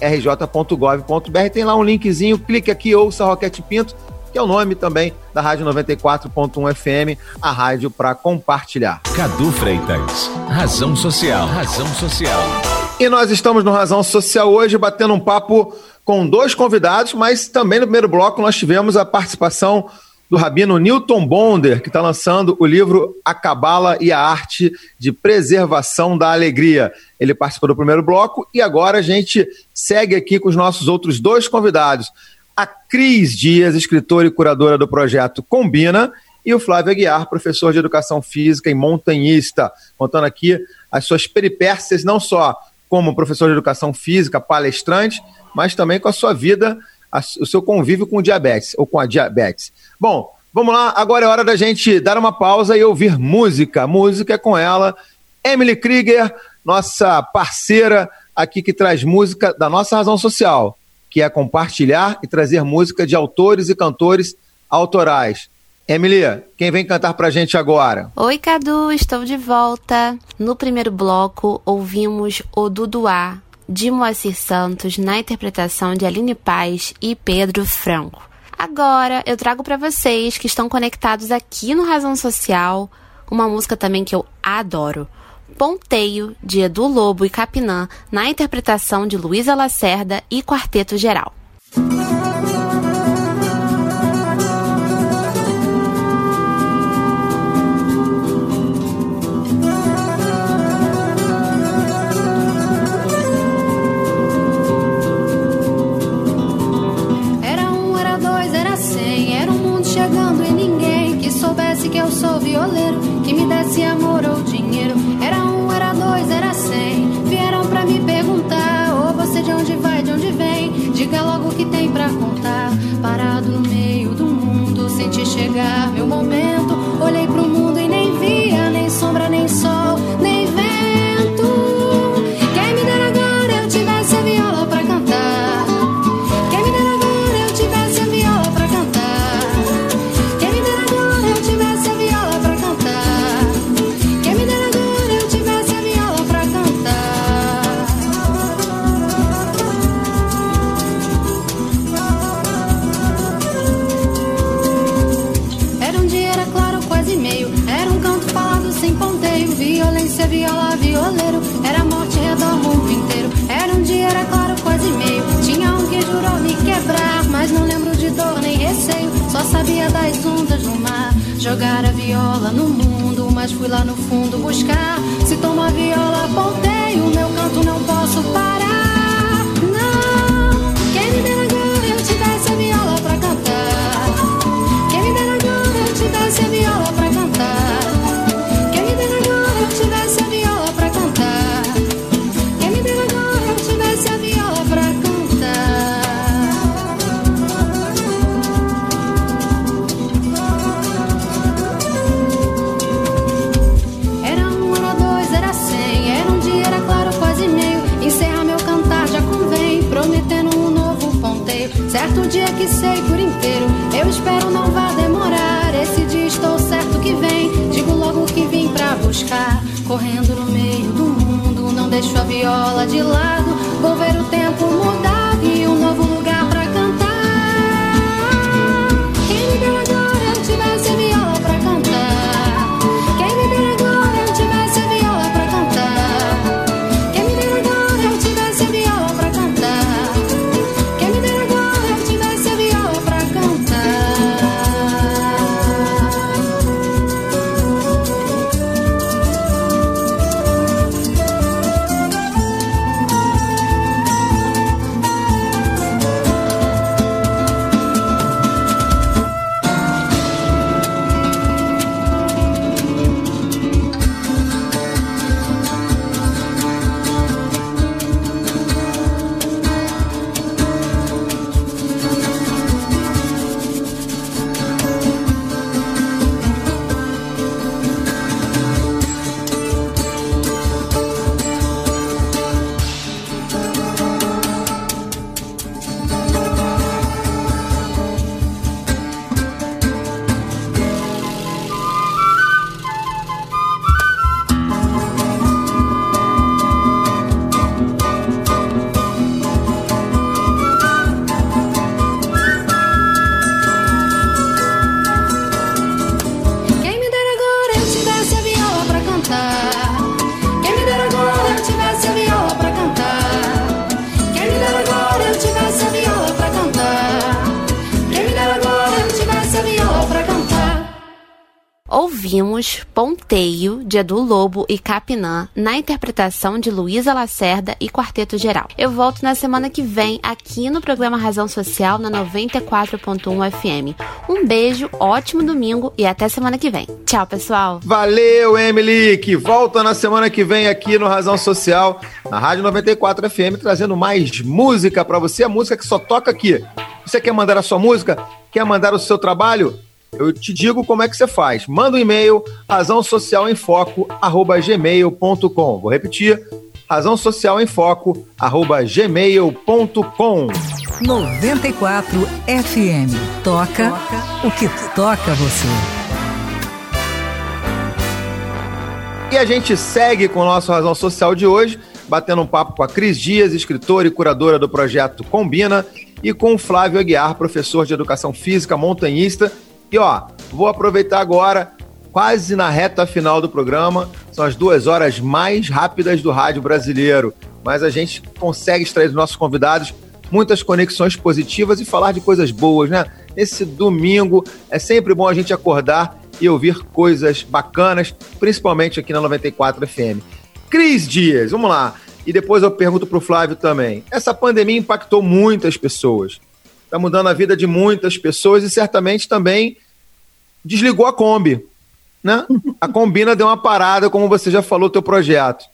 rj.gov.br. Tem lá um linkzinho, clique aqui, ouça Roquete Pinto, que é o nome também da Rádio 94.1 FM, a rádio para compartilhar. Cadu Freitas, Razão Social. Razão Social. E nós estamos no Razão Social hoje batendo um papo com dois convidados, mas também no primeiro bloco nós tivemos a participação do rabino Newton Bonder, que está lançando o livro A Cabala e a Arte de Preservação da Alegria. Ele participou do primeiro bloco e agora a gente segue aqui com os nossos outros dois convidados. A Cris Dias, escritora e curadora do projeto Combina, e o Flávio Aguiar, professor de educação física e montanhista, contando aqui as suas peripécias, não só como professor de educação física, palestrante, mas também com a sua vida, a, o seu convívio com o diabetes, ou com a diabetes. Bom, vamos lá, agora é hora da gente dar uma pausa e ouvir música. Música é com ela, Emily Krieger, nossa parceira aqui que traz música da nossa razão social, que é compartilhar e trazer música de autores e cantores autorais. Emily, quem vem cantar pra gente agora? Oi, Cadu, estou de volta. No primeiro bloco, ouvimos o Duduá, de Moacir Santos na interpretação de Aline Paz e Pedro Franco. Agora eu trago para vocês que estão conectados aqui no Razão Social uma música também que eu adoro. Ponteio, de Edu Lobo e Capinã, na interpretação de Luísa Lacerda e Quarteto Geral. Que eu sou violeiro, que me desse amor ou dinheiro. Era um, era dois, era cem. Vieram pra me perguntar: Ô, oh, você de onde vai, de onde vem? Diga logo o que tem pra contar. Parado no meio do mundo, senti chegar meu momento. saía das ondas no mar. Jogar a viola no mundo, mas fui lá no fundo buscar. Se tomo a viola, voltei, o meu canto não posso parar. Lobo e Capinã, na interpretação de Luísa Lacerda e Quarteto Geral. Eu volto na semana que vem, aqui no programa Razão Social, na 94.1 FM. Um beijo, ótimo domingo e até semana que vem. Tchau, pessoal! Valeu, Emily, que volta na semana que vem aqui no Razão Social, na Rádio 94 FM, trazendo mais música pra você, a música que só toca aqui. Você quer mandar a sua música? Quer mandar o seu trabalho? Eu te digo como é que você faz. Manda um e-mail, razão social em foco, arroba gmail.com. Vou repetir, razão social em foco, arroba gmail.com. 94 FM. Toca o que toca você. E a gente segue com o nosso Razão Social de hoje, batendo um papo com a Cris Dias, escritora e curadora do projeto Combina, e com o Flávio Aguiar, professor de educação física, montanhista. E ó, vou aproveitar agora, quase na reta final do programa, são as duas horas mais rápidas do rádio brasileiro, mas a gente consegue extrair dos nossos convidados muitas conexões positivas e falar de coisas boas, né? Esse domingo é sempre bom a gente acordar e ouvir coisas bacanas, principalmente aqui na 94 FM. Cris Dias, vamos lá. E depois eu pergunto para o Flávio também. Essa pandemia impactou muitas pessoas. Está mudando a vida de muitas pessoas e certamente também desligou a Kombi. Né? A Combina deu uma parada, como você já falou, teu projeto.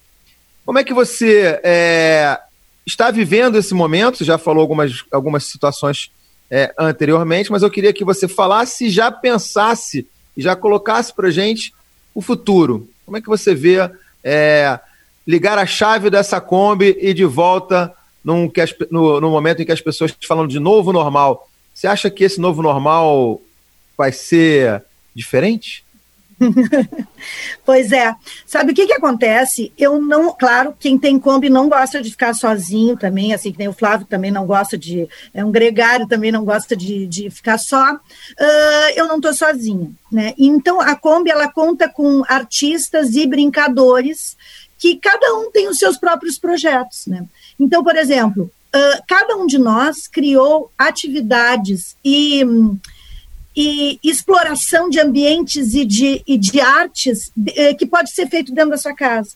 Como é que você é, está vivendo esse momento? Você já falou algumas, algumas situações é, anteriormente, mas eu queria que você falasse e já pensasse e já colocasse para gente o futuro. Como é que você vê é, ligar a chave dessa Kombi e de volta num, que as, no, no momento em que as pessoas falam de novo normal? Você acha que esse novo normal vai ser diferente? pois é. Sabe o que que acontece? Eu não, claro, quem tem Kombi não gosta de ficar sozinho também, assim que nem o Flávio também não gosta de, é um gregário também não gosta de, de ficar só. Uh, eu não estou sozinha, né? Então a Kombi ela conta com artistas e brincadores que cada um tem os seus próprios projetos, né? Então, por exemplo, uh, cada um de nós criou atividades e e exploração de ambientes e de, e de artes eh, que pode ser feito dentro da sua casa.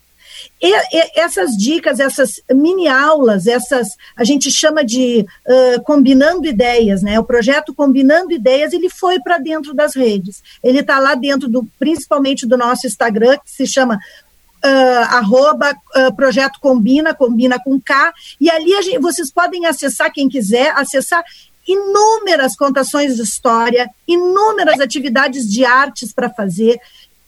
E, e, essas dicas, essas mini aulas, essas a gente chama de uh, combinando ideias, né? O projeto combinando ideias ele foi para dentro das redes. Ele está lá dentro do, principalmente do nosso Instagram que se chama Uh, arroba uh, projeto combina, combina com K, e ali gente, vocês podem acessar, quem quiser, acessar inúmeras contações de história, inúmeras atividades de artes para fazer,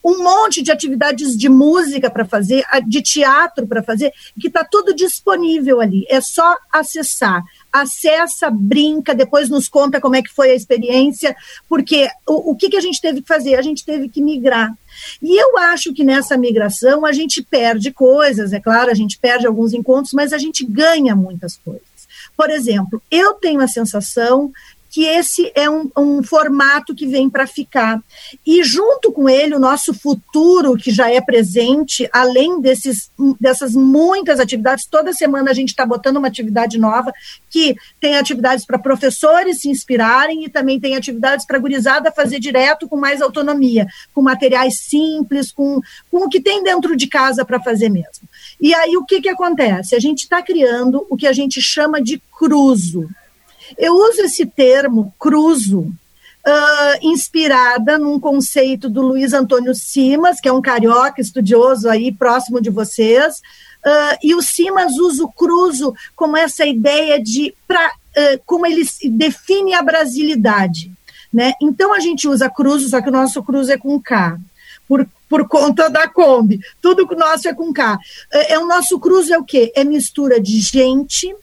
um monte de atividades de música para fazer, de teatro para fazer, que está tudo disponível ali. É só acessar. Acessa, brinca, depois nos conta como é que foi a experiência, porque o, o que, que a gente teve que fazer? A gente teve que migrar. E eu acho que nessa migração a gente perde coisas, é claro, a gente perde alguns encontros, mas a gente ganha muitas coisas. Por exemplo, eu tenho a sensação que esse é um, um formato que vem para ficar. E junto com ele, o nosso futuro, que já é presente, além desses, dessas muitas atividades, toda semana a gente está botando uma atividade nova, que tem atividades para professores se inspirarem e também tem atividades para gurizada fazer direto com mais autonomia, com materiais simples, com, com o que tem dentro de casa para fazer mesmo. E aí o que, que acontece? A gente está criando o que a gente chama de cruzo. Eu uso esse termo, cruzo, uh, inspirada num conceito do Luiz Antônio Simas, que é um carioca estudioso aí próximo de vocês, uh, e o Simas usa o cruzo como essa ideia de, pra, uh, como ele define a brasilidade. Né? Então a gente usa cruzo, só que o nosso cruzo é com K. Por, por conta da Kombi. Tudo nosso é com K. É, é, o nosso cruzo é o quê? É mistura de gente,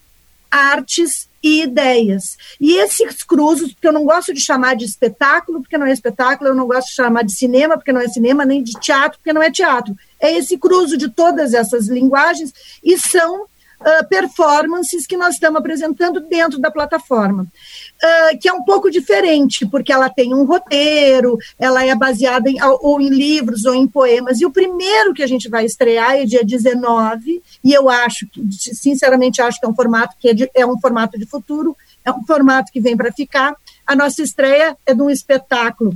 artes e ideias. E esses cruzos, que eu não gosto de chamar de espetáculo, porque não é espetáculo, eu não gosto de chamar de cinema, porque não é cinema, nem de teatro, porque não é teatro. É esse cruzo de todas essas linguagens e são uh, performances que nós estamos apresentando dentro da plataforma. Uh, que é um pouco diferente, porque ela tem um roteiro, ela é baseada em, ou em livros ou em poemas. E o primeiro que a gente vai estrear é dia 19, e eu acho, sinceramente, acho que é um formato que é, de, é um formato de futuro, é um formato que vem para ficar. A nossa estreia é de um espetáculo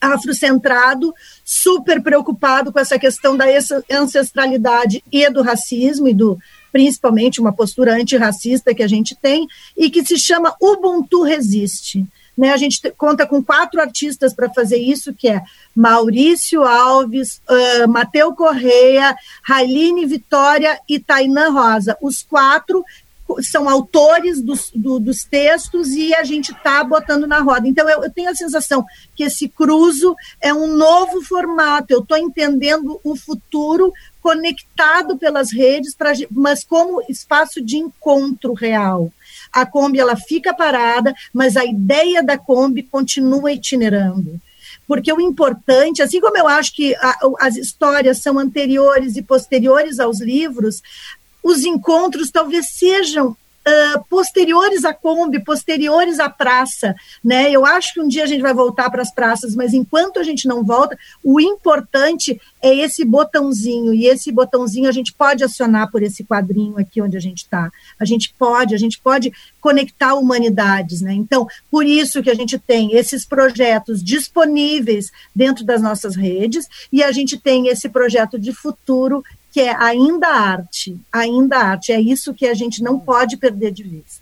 afrocentrado, super preocupado com essa questão da ancestralidade e do racismo e do principalmente uma postura antirracista que a gente tem, e que se chama Ubuntu Resiste. Né, a gente conta com quatro artistas para fazer isso, que é Maurício Alves, uh, Mateu Correia, Railine Vitória e Tainã Rosa. Os quatro são autores dos, do, dos textos e a gente está botando na roda. Então, eu, eu, tenho a sensação que esse cruzo é um novo formato. Eu estou entendendo o futuro conectado pelas redes, pra, mas como espaço de encontro real. A Kombi ela fica parada, mas a ideia da Kombi continua itinerando porque o importante, assim como eu acho que a, as histórias são anteriores e posteriores aos livros, os encontros talvez sejam uh, posteriores à Kombi, posteriores à praça, né? Eu acho que um dia a gente vai voltar para as praças, mas enquanto a gente não volta, o importante é esse botãozinho, e esse botãozinho a gente pode acionar por esse quadrinho aqui onde a gente está. A gente pode, a gente pode conectar humanidades, né? Então, por isso que a gente tem esses projetos disponíveis dentro das nossas redes, e a gente tem esse projeto de futuro que é ainda arte, ainda arte. É isso que a gente não pode perder de vista.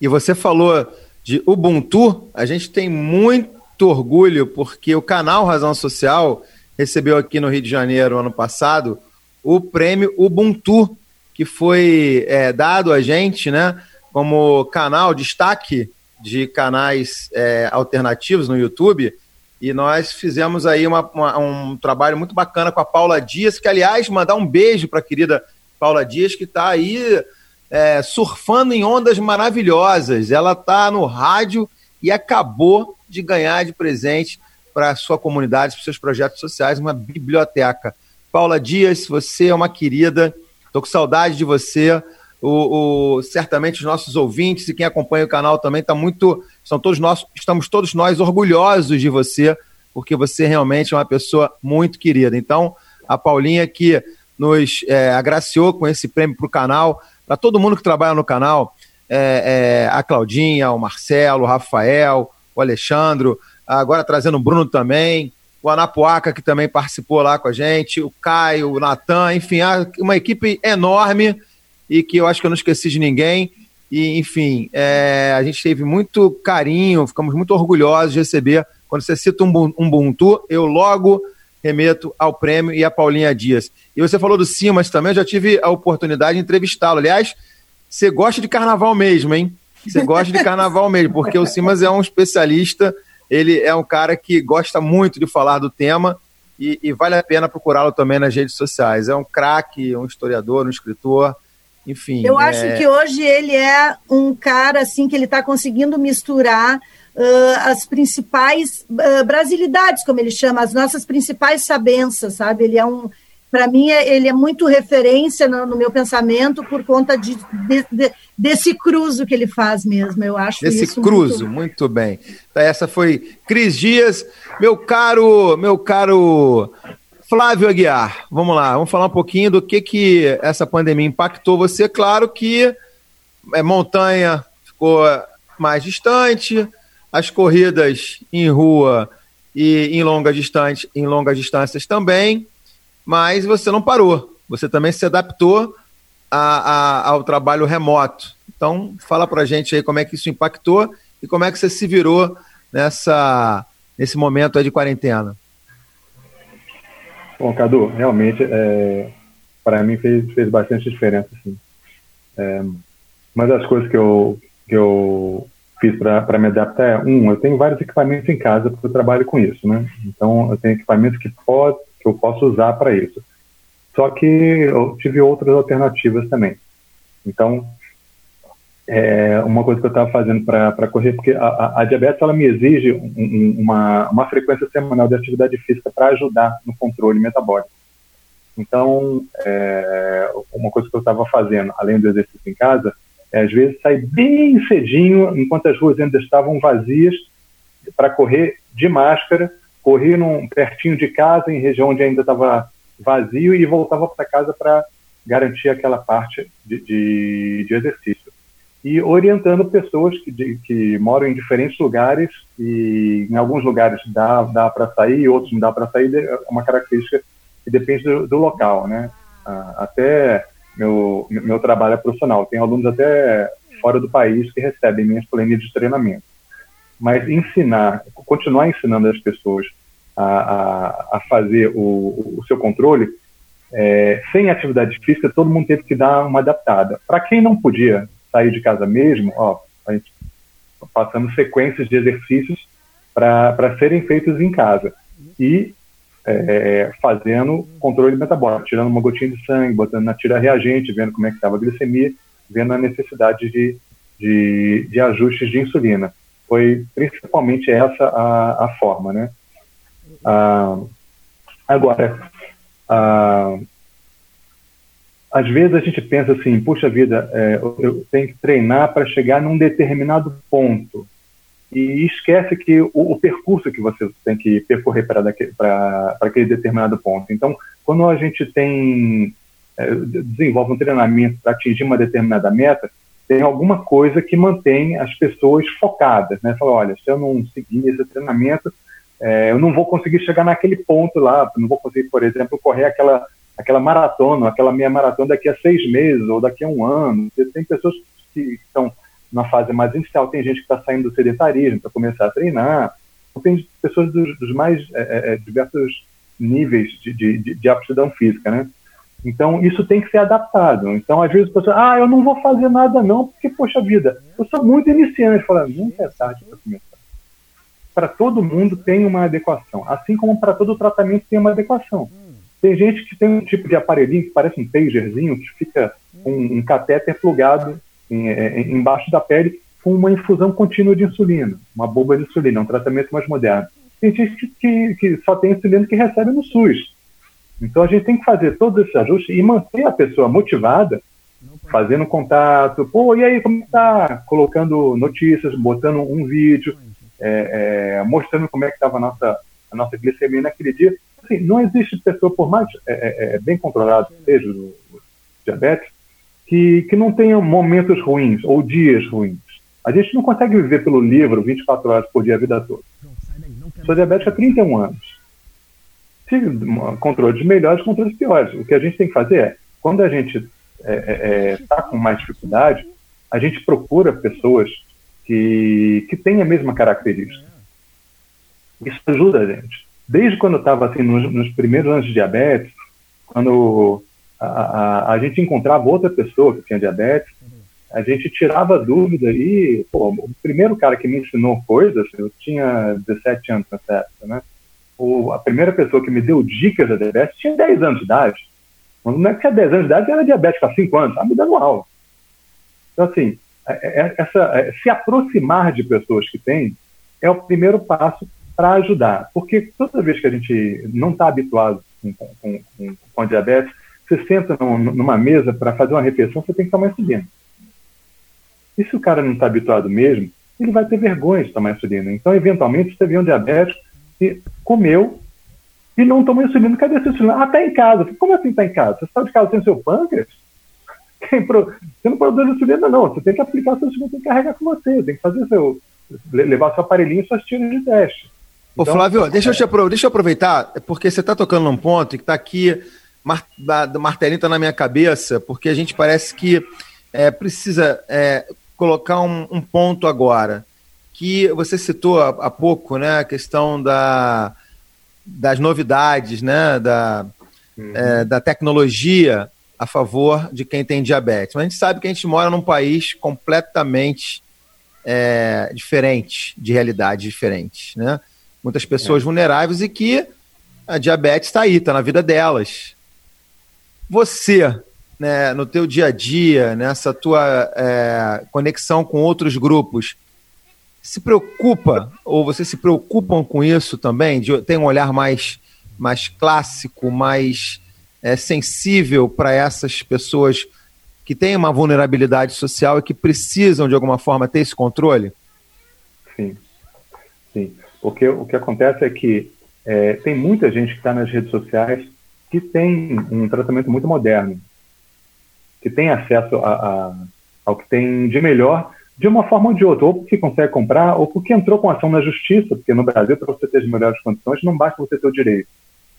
E você falou de Ubuntu, a gente tem muito orgulho porque o canal Razão Social recebeu aqui no Rio de Janeiro ano passado o prêmio Ubuntu, que foi é, dado a gente, né, como canal destaque de canais é, alternativos no YouTube e nós fizemos aí uma, uma, um trabalho muito bacana com a Paula Dias, que, aliás, mandar um beijo para a querida Paula Dias, que está aí é, surfando em ondas maravilhosas. Ela está no rádio e acabou de ganhar de presente para a sua comunidade, para seus projetos sociais, uma biblioteca. Paula Dias, você é uma querida, estou com saudade de você. O, o, certamente os nossos ouvintes e quem acompanha o canal também está muito são todos nós, estamos todos nós orgulhosos de você, porque você realmente é uma pessoa muito querida. Então, a Paulinha que nos é, agraciou com esse prêmio para o canal, para todo mundo que trabalha no canal, é, é, a Claudinha, o Marcelo, o Rafael, o Alexandro, agora trazendo o Bruno também, o Anapuaca, que também participou lá com a gente, o Caio, o Natan, enfim, uma equipe enorme e que eu acho que eu não esqueci de ninguém. E, enfim, é, a gente teve muito carinho, ficamos muito orgulhosos de receber. Quando você cita um Ubuntu, eu logo remeto ao prêmio e a Paulinha Dias. E você falou do Simas também, eu já tive a oportunidade de entrevistá-lo. Aliás, você gosta de carnaval mesmo, hein? Você gosta de carnaval mesmo, porque o Simas é um especialista, ele é um cara que gosta muito de falar do tema e, e vale a pena procurá-lo também nas redes sociais. É um craque, um historiador, um escritor enfim. Eu é... acho que hoje ele é um cara assim que ele está conseguindo misturar uh, as principais uh, brasilidades, como ele chama, as nossas principais sabenças, sabe? Ele é um para mim, é, ele é muito referência no, no, meu pensamento por conta de, de, de, desse cruzo que ele faz mesmo. Eu acho Desse cruzo, muito... muito bem. Essa foi Cris Dias, meu caro, meu caro Flávio Aguiar, vamos lá, vamos falar um pouquinho do que, que essa pandemia impactou você. Claro que é, montanha ficou mais distante, as corridas em rua e em longas distâncias, em longas distâncias também, mas você não parou. Você também se adaptou a, a, ao trabalho remoto. Então, fala para gente aí como é que isso impactou e como é que você se virou nessa, nesse momento de quarentena. Bom, Cadu, realmente, é, para mim fez, fez bastante diferença, assim. É, uma das coisas que eu, que eu fiz para me adaptar é, um, eu tenho vários equipamentos em casa porque eu trabalho com isso, né? Então, eu tenho equipamentos que, pode, que eu posso usar para isso. Só que eu tive outras alternativas também. Então, é uma coisa que eu estava fazendo para correr, porque a, a, a, diabetes ela me exige um, uma, uma frequência semanal de atividade física para ajudar no controle metabólico. Então, é, uma coisa que eu estava fazendo, além do exercício em casa, é às vezes sair bem cedinho, enquanto as ruas ainda estavam vazias, para correr de máscara, correr num, pertinho de casa, em região onde ainda estava vazio, e voltava para casa para garantir aquela parte de, de, de exercício e orientando pessoas que, de, que moram em diferentes lugares e em alguns lugares dá, dá para sair, outros não dá para sair, é uma característica que depende do, do local, né? Até meu, meu trabalho é profissional, tem alunos até fora do país que recebem minhas planilhas de treinamento. Mas ensinar, continuar ensinando as pessoas a, a, a fazer o, o seu controle, é, sem atividade física, todo mundo teve que dar uma adaptada. Para quem não podia sair de casa mesmo, ó, a gente passando sequências de exercícios para serem feitos em casa. E é, fazendo controle metabólico, tirando uma gotinha de sangue, botando na tira reagente, vendo como é que estava a glicemia, vendo a necessidade de, de, de, ajustes de insulina. Foi principalmente essa a, a forma, né? Ah, agora, ah, às vezes a gente pensa assim, puxa vida, é, eu tenho que treinar para chegar num determinado ponto e esquece que o, o percurso que você tem que percorrer para aquele determinado ponto. Então, quando a gente tem é, desenvolve um treinamento para atingir uma determinada meta, tem alguma coisa que mantém as pessoas focadas, né? Fala, olha, se eu não seguir esse treinamento, é, eu não vou conseguir chegar naquele ponto lá, não vou conseguir, por exemplo, correr aquela aquela maratona, aquela meia maratona daqui a seis meses ou daqui a um ano. Tem pessoas que estão na fase mais inicial, tem gente que está saindo do sedentarismo para começar a treinar, tem pessoas dos, dos mais é, é, é, diversos níveis de, de, de, aptidão física, né? Então, isso tem que ser adaptado. Então, às vezes, a pessoa, ah, eu não vou fazer nada não, porque, poxa vida, eu sou muito iniciante. Fala, nunca é tarde para começar. Para todo mundo tem uma adequação, assim como para todo tratamento tem uma adequação. Tem gente que tem um tipo de aparelhinho que parece um pagerzinho, que fica com um, catéter plugado em, é, em, embaixo da pele com uma infusão contínua de insulina, uma bomba de insulina, um tratamento mais moderno. Tem gente que, que, que só tem insulina que recebe no SUS. Então a gente tem que fazer todos esses ajustes e manter a pessoa motivada, fazendo contato. Pô, e aí, como está? Colocando notícias, botando um vídeo, é, é, mostrando como é que estava a nossa, a nossa glicemia naquele dia assim, não existe pessoa, por mais é, é, é bem controlado seja o, o diabetes, que, que não tenha momentos ruins ou dias ruins. A gente não consegue viver pelo livro 24 horas por dia a vida toda. sou diabético há 31 anos. Tive controles melhores, controles piores. O que a gente tem que fazer é, quando a gente está é, é, é tá com mais dificuldade, a gente procura pessoas que, que têm a mesma característica. Isso ajuda a gente. Desde quando eu estava assim, nos, nos, primeiros anos de diabetes, quando a, a, a, gente encontrava outra pessoa que tinha diabetes, a gente tirava dúvida e, pô, o primeiro cara que me ensinou coisas, eu tinha 17 anos nessa época, né? A primeira pessoa que me deu dicas da diabetes tinha 10 anos de idade. Quando não é que tinha 10 anos de idade, era diabético há 5 anos, estava me dando aula. Então, assim, é, é, essa, é, se aproximar de pessoas que têm é o primeiro passo para ajudar. Porque toda vez que a gente não está habituado com, com, com, com, diabetes, você senta numa mesa para fazer uma refeição, você tem que tomar insulina. E se o cara não está habituado mesmo, ele vai ter vergonha de tomar insulina. Então, eventualmente, você vê um diabético que comeu e não tomou insulina. Cadê essa insulina? Ah, está em casa. Como assim está em casa? Você está de casa sem seu pâncreas? Você não produz insulina, não. Você tem que aplicar seu insulina, tem que carregar com você, tem que fazer seu. levar seu aparelhinho e suas tiras de teste. Ô, então, Flávio, deixa, é... eu deixa eu aproveitar, porque você está tocando num ponto que está aqui, mar, da, martelinho está na minha cabeça, porque a gente parece que é, precisa é, colocar um, um, ponto agora, que você citou há, há pouco, né, a questão da, das novidades, né, da, uhum. é, da tecnologia a favor de quem tem diabetes. Mas a gente sabe que a gente mora num país completamente é, diferente, de realidades diferentes, né? Muitas pessoas é. vulneráveis e que a diabetes está aí, está na vida delas. Você, né, no teu dia a dia, nessa tua é, conexão com outros grupos, se preocupa ou vocês se preocupam com isso também? De, tem um olhar mais, mais clássico, mais é, sensível para essas pessoas que têm uma vulnerabilidade social e que precisam, de alguma forma, ter esse controle? Sim, sim. Porque o que acontece é que é, tem muita gente que está nas redes sociais que tem um tratamento muito moderno, que tem acesso a, a, ao que tem de melhor de uma forma ou de outra, ou porque consegue comprar, ou porque entrou com ação na justiça, porque no Brasil, para você ter as melhores condições, não basta você ter o direito.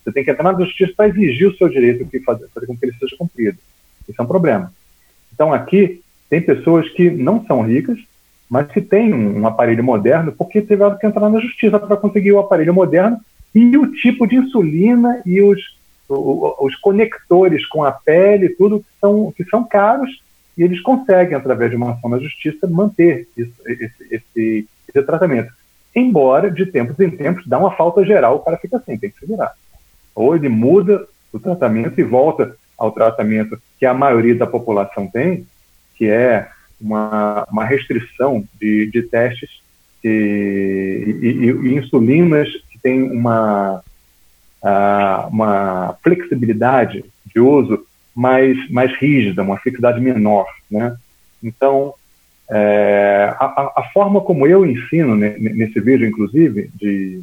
Você tem que entrar na justiça para exigir o seu direito e fazer, fazer com que ele seja cumprido. Isso é um problema. Então, aqui, tem pessoas que não são ricas, mas que têm um aparelho moderno porque tiveram que entrar na justiça para conseguir o aparelho moderno e o tipo de insulina e os, os conectores com a pele, tudo que são, que são caros, e eles conseguem, através de uma ação na justiça, manter esse, esse, esse, esse tratamento. Embora, de tempos em tempos, dá uma falta geral, o cara fica assim, tem que se virar. Ou ele muda o tratamento e volta ao tratamento que a maioria da população tem, que é uma, uma restrição de, de testes e, e, e, insulinas que tem uma, uma flexibilidade de uso mais, mais rígida, uma flexibilidade menor. Né? Então, é, a, a, forma como eu ensino nesse vídeo, inclusive, de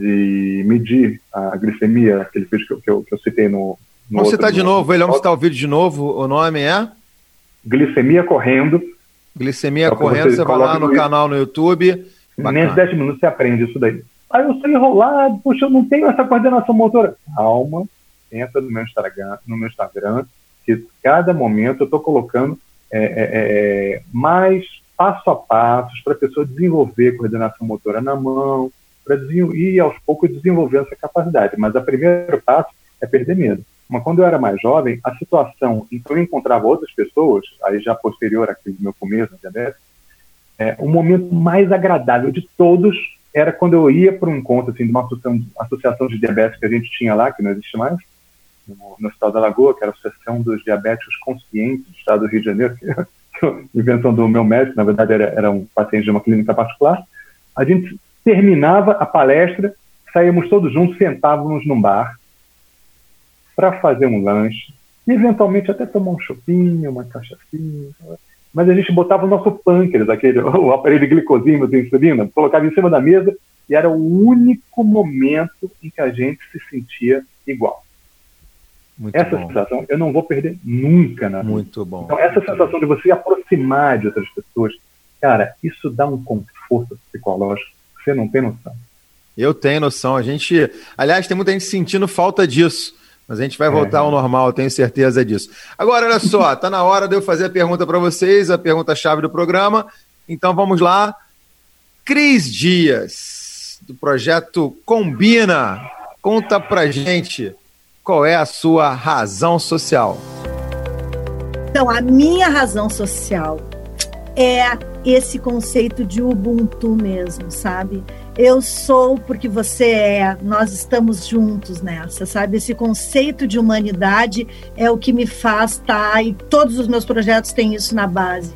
de medir a glicemia, aquele vídeo que eu, que eu, que eu citei no. no vamos citar de novo, ele vamos citar o vídeo de novo. O nome é? Glicemia correndo. Glicemia é correndo, você, você vai lá no, no canal no YouTube. Nem 10 minutos você aprende isso daí. Aí eu sou enrolado, puxa, eu não tenho essa coordenação motora. Calma, entra no meu Instagram, no meu Instagram que cada momento eu estou colocando é, é, é, mais passo a passo para a pessoa desenvolver coordenação motora na mão, para ir aos poucos desenvolvendo essa capacidade. Mas o primeiro passo é perder medo. Mas quando eu era mais jovem, a situação em que eu encontrava outras pessoas, aí já posterior àquele meu começo diabetes, é, o momento mais agradável de todos era quando eu ia para um encontro assim, de uma associação, de diabetes que a gente tinha lá, que não existe mais, no, no Estado da Lagoa, que era a Associação dos Diabéticos Conscientes do Estado do Rio de Janeiro, que é invenção do meu médico, na verdade era, era um paciente de uma clínica particular. A gente Terminava a palestra, saímos todos juntos, sentávamos num bar para fazer um lanche e eventualmente até tomar um chopinho, uma cachaçinha. Mas a gente botava o nosso pâncreas, aquele, o aparelho de glicosímetro de insulina, colocava em cima da mesa e era o único momento em que a gente se sentia igual. Muito essa bom. sensação eu não vou perder nunca na vida. Muito bom. Então, essa sensação de você aproximar de outras pessoas, cara, isso dá um conforto psicológico você não tem noção. Eu tenho noção. A gente, aliás, tem muita gente sentindo falta disso. Mas a gente vai voltar é. ao normal, eu tenho certeza disso. Agora, olha só, tá na hora de eu fazer a pergunta para vocês, a pergunta-chave do programa. Então vamos lá. Cris Dias, do projeto Combina, conta pra gente qual é a sua razão social. Então, a minha razão social é esse conceito de Ubuntu mesmo, sabe? Eu sou porque você é, nós estamos juntos nessa, sabe? Esse conceito de humanidade é o que me faz estar, tá, e todos os meus projetos têm isso na base.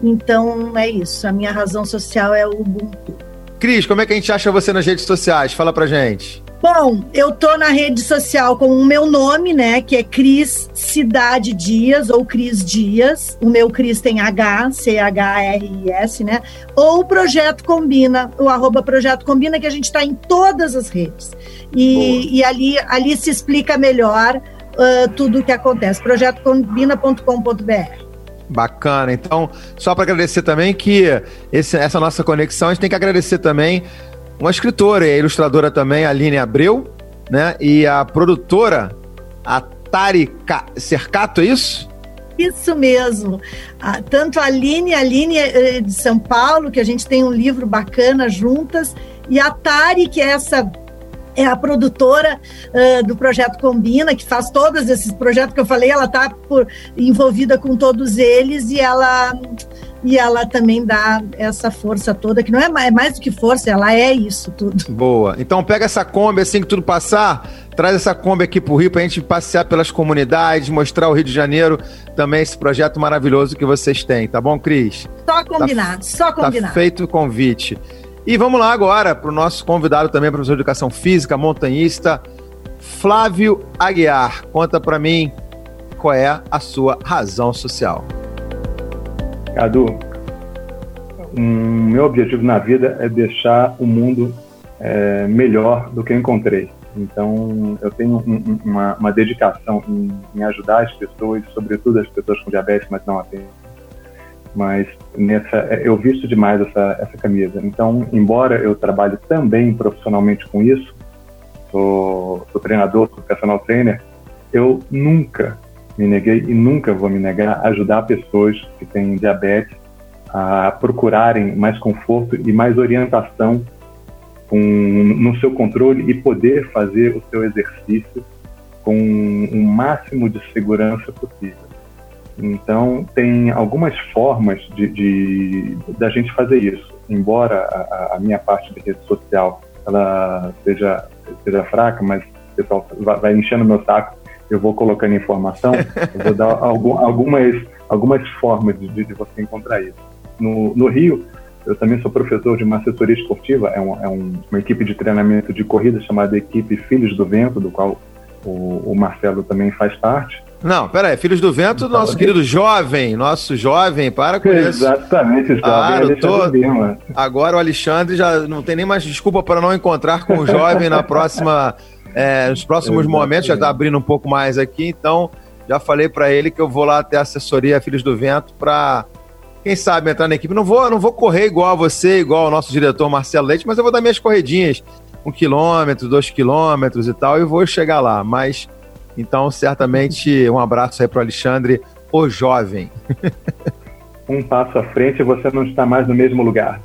Então é isso, a minha razão social é o Ubuntu. Cris, como é que a gente acha você nas redes sociais? Fala pra gente. Bom, eu tô na rede social com o meu nome, né? Que é Cris Cidade Dias ou Cris Dias. O meu Cris tem H, C-H-R-I-S, né? Ou o Projeto Combina, o arroba Projeto Combina, que a gente está em todas as redes. E, e, ali, ali se explica melhor uh, tudo o que acontece. projetocombina.com.br. Bacana. Então, só para agradecer também que esse, essa nossa conexão, a gente tem que agradecer também uma escritora e a ilustradora também, Aline Abreu, né? E a produtora, a Tari Cercato, é isso? Isso mesmo. Ah, tanto a Aline, a Aline é, é de São Paulo, que a gente tem um livro bacana juntas, e a Tari, que é essa é a produtora uh, do projeto Combina, que faz todos esses projetos que eu falei, ela está envolvida com todos eles e ela e ela também dá essa força toda, que não é mais, é mais do que força, ela é isso tudo. Boa. Então pega essa Kombi assim que tudo passar, traz essa Kombi aqui pro Rio pra gente passear pelas comunidades, mostrar o Rio de Janeiro, também esse projeto maravilhoso que vocês têm, tá bom, Cris? Só combinado, tá, só combinado. Tá feito o convite. E vamos lá agora para o nosso convidado também, professor de Educação Física, montanhista, Flávio Aguiar. Conta para mim qual é a sua razão social. Cadu, um, meu objetivo na vida é deixar o mundo é, melhor do que eu encontrei. Então, eu tenho um, uma, uma, dedicação em, em, ajudar as pessoas, sobretudo as pessoas com diabetes, mas não apenas. Mas nessa, é, eu visto demais essa, essa camisa. Então, embora eu trabalhe também profissionalmente com isso, sou, sou treinador, sou personal trainer, eu nunca me neguei e nunca vou me negar a ajudar pessoas que têm diabetes a procurarem mais conforto e mais orientação com, no seu controle e poder fazer o seu exercício com o máximo de segurança possível. Então, tem algumas formas de, de da gente fazer isso. Embora a, a, minha parte de rede social ela seja, seja fraca, mas o pessoal vai, vai enchendo meu saco eu vou colocando informação, eu vou dar algum, algumas, algumas formas de, de, você encontrar isso. No, no, Rio, eu também sou professor de uma assessoria esportiva, é, um, é um, uma equipe de treinamento de corrida chamada Equipe Filhos do Vento, do qual o, o Marcelo também faz parte. Não, peraí, Filhos do Vento, nosso aqui. querido jovem, nosso jovem, para com isso. Exatamente, jovem. Ah, tô... Agora o Alexandre já não tem nem mais desculpa para não encontrar com o jovem na próxima é, nos próximos Exatamente. momentos, já está abrindo um pouco mais aqui, então já falei para ele que eu vou lá ter assessoria Filhos do Vento para quem sabe entrar na equipe. Não vou, não vou correr igual a você, igual ao nosso diretor Marcelo Leite, mas eu vou dar minhas corredinhas, um quilômetro, dois quilômetros e tal, e vou chegar lá. Mas então, certamente, um abraço aí para o Alexandre, o jovem. um passo à frente e você não está mais no mesmo lugar.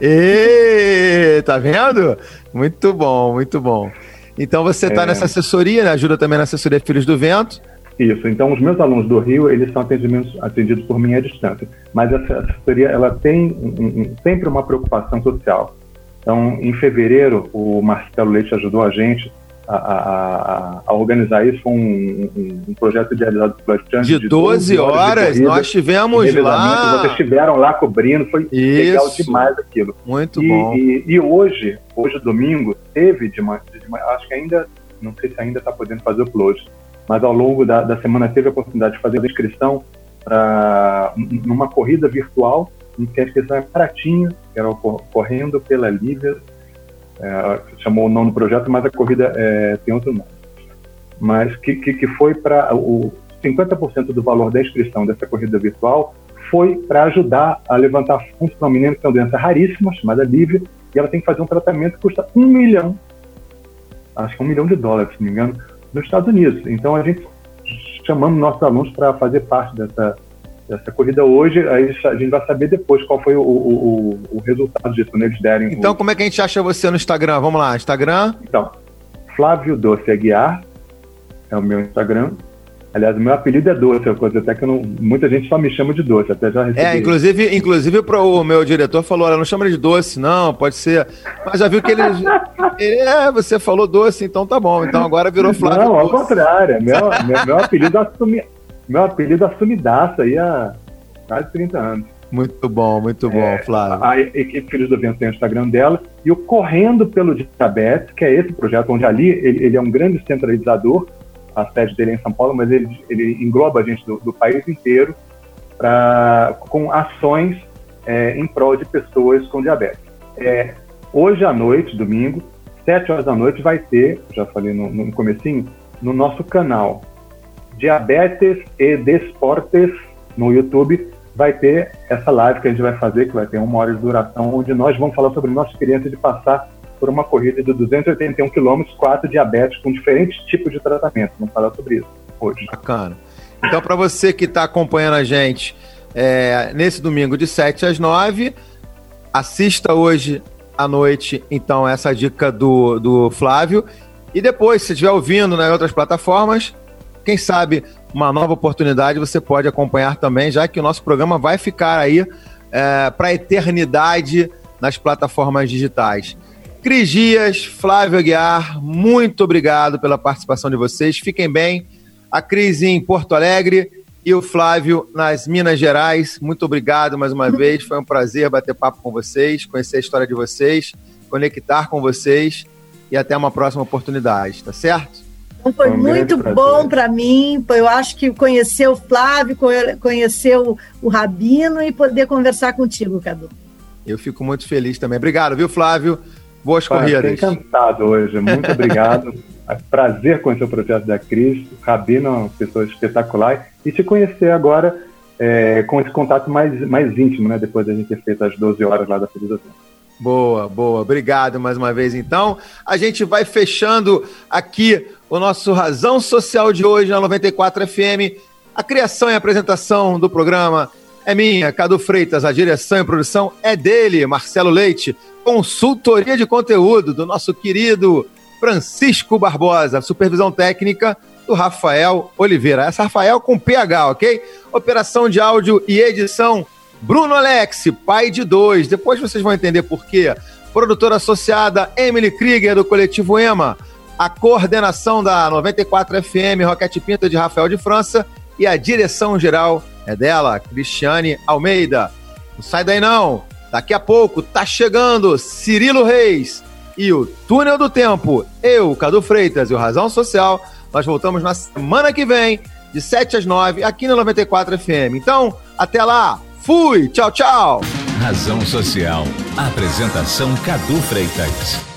E tá vendo? Muito bom, muito bom. Então você está é... nessa assessoria, né? ajuda também na assessoria Filhos do Vento. Isso. Então os meus alunos do Rio eles são atendidos, atendidos por mim à distância. Mas essa assessoria ela tem um, um, sempre uma preocupação social. Então em fevereiro o Marcelo Leite ajudou a gente a, a, a, organizar isso com um, um, um, projeto idealizado pelo Alexandre. De, de 12, 12 horas, horas corrida, nós tivemos lá. Vocês estiveram lá cobrindo, foi isso. legal demais aquilo. Muito e, bom. E, e, hoje, hoje domingo, teve de uma, acho que ainda, não sei se ainda está podendo fazer o upload, mas ao longo da, da semana teve a oportunidade de fazer a inscrição para numa corrida virtual, em que a inscrição é baratinha, que era correndo pela Lívia é, chamou o nome do projeto, mas a corrida é, tem outro nome. Mas que, que, que foi para o 50% do valor da inscrição dessa corrida virtual foi para ajudar a levantar fundos para um menino que tem uma doença raríssima, chamada Lívia, e ela tem que fazer um tratamento que custa um milhão, acho que um milhão de dólares, se não me engano, nos Estados Unidos. Então a gente chamamos nossos alunos para fazer parte dessa, dessa corrida hoje, aí a gente vai saber depois qual foi o, o, o resultado disso, quando eles derem. Então, o... como é que a gente acha você no Instagram? Vamos lá, Instagram? Então, Flávio Doce Aguiar é o meu Instagram. Aliás, o meu apelido é Doce, é coisa até que não, muita gente só me chama de Doce, até já recebi. É, inclusive, inclusive pro, o meu diretor falou, olha, não chama ele de Doce, não, pode ser. Mas já viu que ele, ele é, você falou Doce, então tá bom. Então agora virou Flávio Não, ao Doce. contrário, meu, meu, meu apelido assumi, meu apelido assumidaço aí há quase 30 anos. Muito bom, muito bom, É, Flávio. A equipe Filhos do Vento tem o Instagram dela e o Correndo pelo Diabetes, que é esse projeto onde ali ele, ele é um grande centralizador, a sede dele é em São Paulo, mas ele, ele engloba a gente do, do país inteiro pra, com ações é, em prol de pessoas com diabetes. É, hoje à noite, domingo, 7 horas da noite, vai ter, já falei no, no comecinho, no nosso canal Diabetes e Desportes no YouTube, vai ter essa live que a gente vai fazer, que vai ter uma hora de duração, onde nós vamos falar sobre nossa experiência de passar por uma corrida de 281 quilômetros, quatro diabetes com diferentes tipos de tratamento. Vamos falar sobre isso hoje. Bacana. Então, para você que está acompanhando a gente é, nesse domingo de 7 às 9, assista hoje à noite, então, essa dica do, do Flávio. E depois, se estiver ouvindo nas outras plataformas, quem sabe uma nova oportunidade você pode acompanhar também, já que o nosso programa vai ficar aí é, para a eternidade nas plataformas digitais. Cris Dias, Flávio Aguiar, muito obrigado pela participação de vocês. Fiquem bem. A Cris em Porto Alegre e o Flávio nas Minas Gerais. Muito obrigado mais uma vez. Foi um prazer bater papo com vocês, conhecer a história de vocês, conectar com vocês e até uma próxima oportunidade, tá certo? Então foi Foi um muito bom para mim. Eu acho que conhecer o Flávio, conhe- conhecer o, o Rabino e poder conversar contigo, Cadu. Eu fico muito feliz também. Obrigado, viu, Flávio? Boas Pai, corridas. Encantado hoje, muito obrigado. É prazer conhecer o projeto da Cris, o Rabino é uma pessoa espetacular e te conhecer agora é, com esse contato mais, mais íntimo, né? Depois da gente ter feito as 12 horas lá da Felização. Boa, boa. Obrigado mais uma vez, então. A gente vai fechando aqui o nosso Razão Social de hoje na 94 FM. A criação e apresentação do programa é minha, Cadu Freitas. A direção e produção é dele, Marcelo Leite. Consultoria de conteúdo do nosso querido Francisco Barbosa. Supervisão técnica do Rafael Oliveira. Essa Rafael com PH, ok? Operação de áudio e edição Bruno Alex, pai de dois. Depois vocês vão entender por quê. Produtora associada Emily Krieger, do Coletivo EMA. A coordenação da 94 FM, Roquete Pinta de Rafael de França. E a direção geral é dela, Cristiane Almeida. Não sai daí não. Daqui a pouco tá chegando Cirilo Reis e o Túnel do Tempo. Eu, Cadu Freitas e o Razão Social. Nós voltamos na semana que vem, de 7 às 9, aqui na 94 FM. Então, até lá. Fui. Tchau, tchau. Razão Social. Apresentação Cadu Freitas.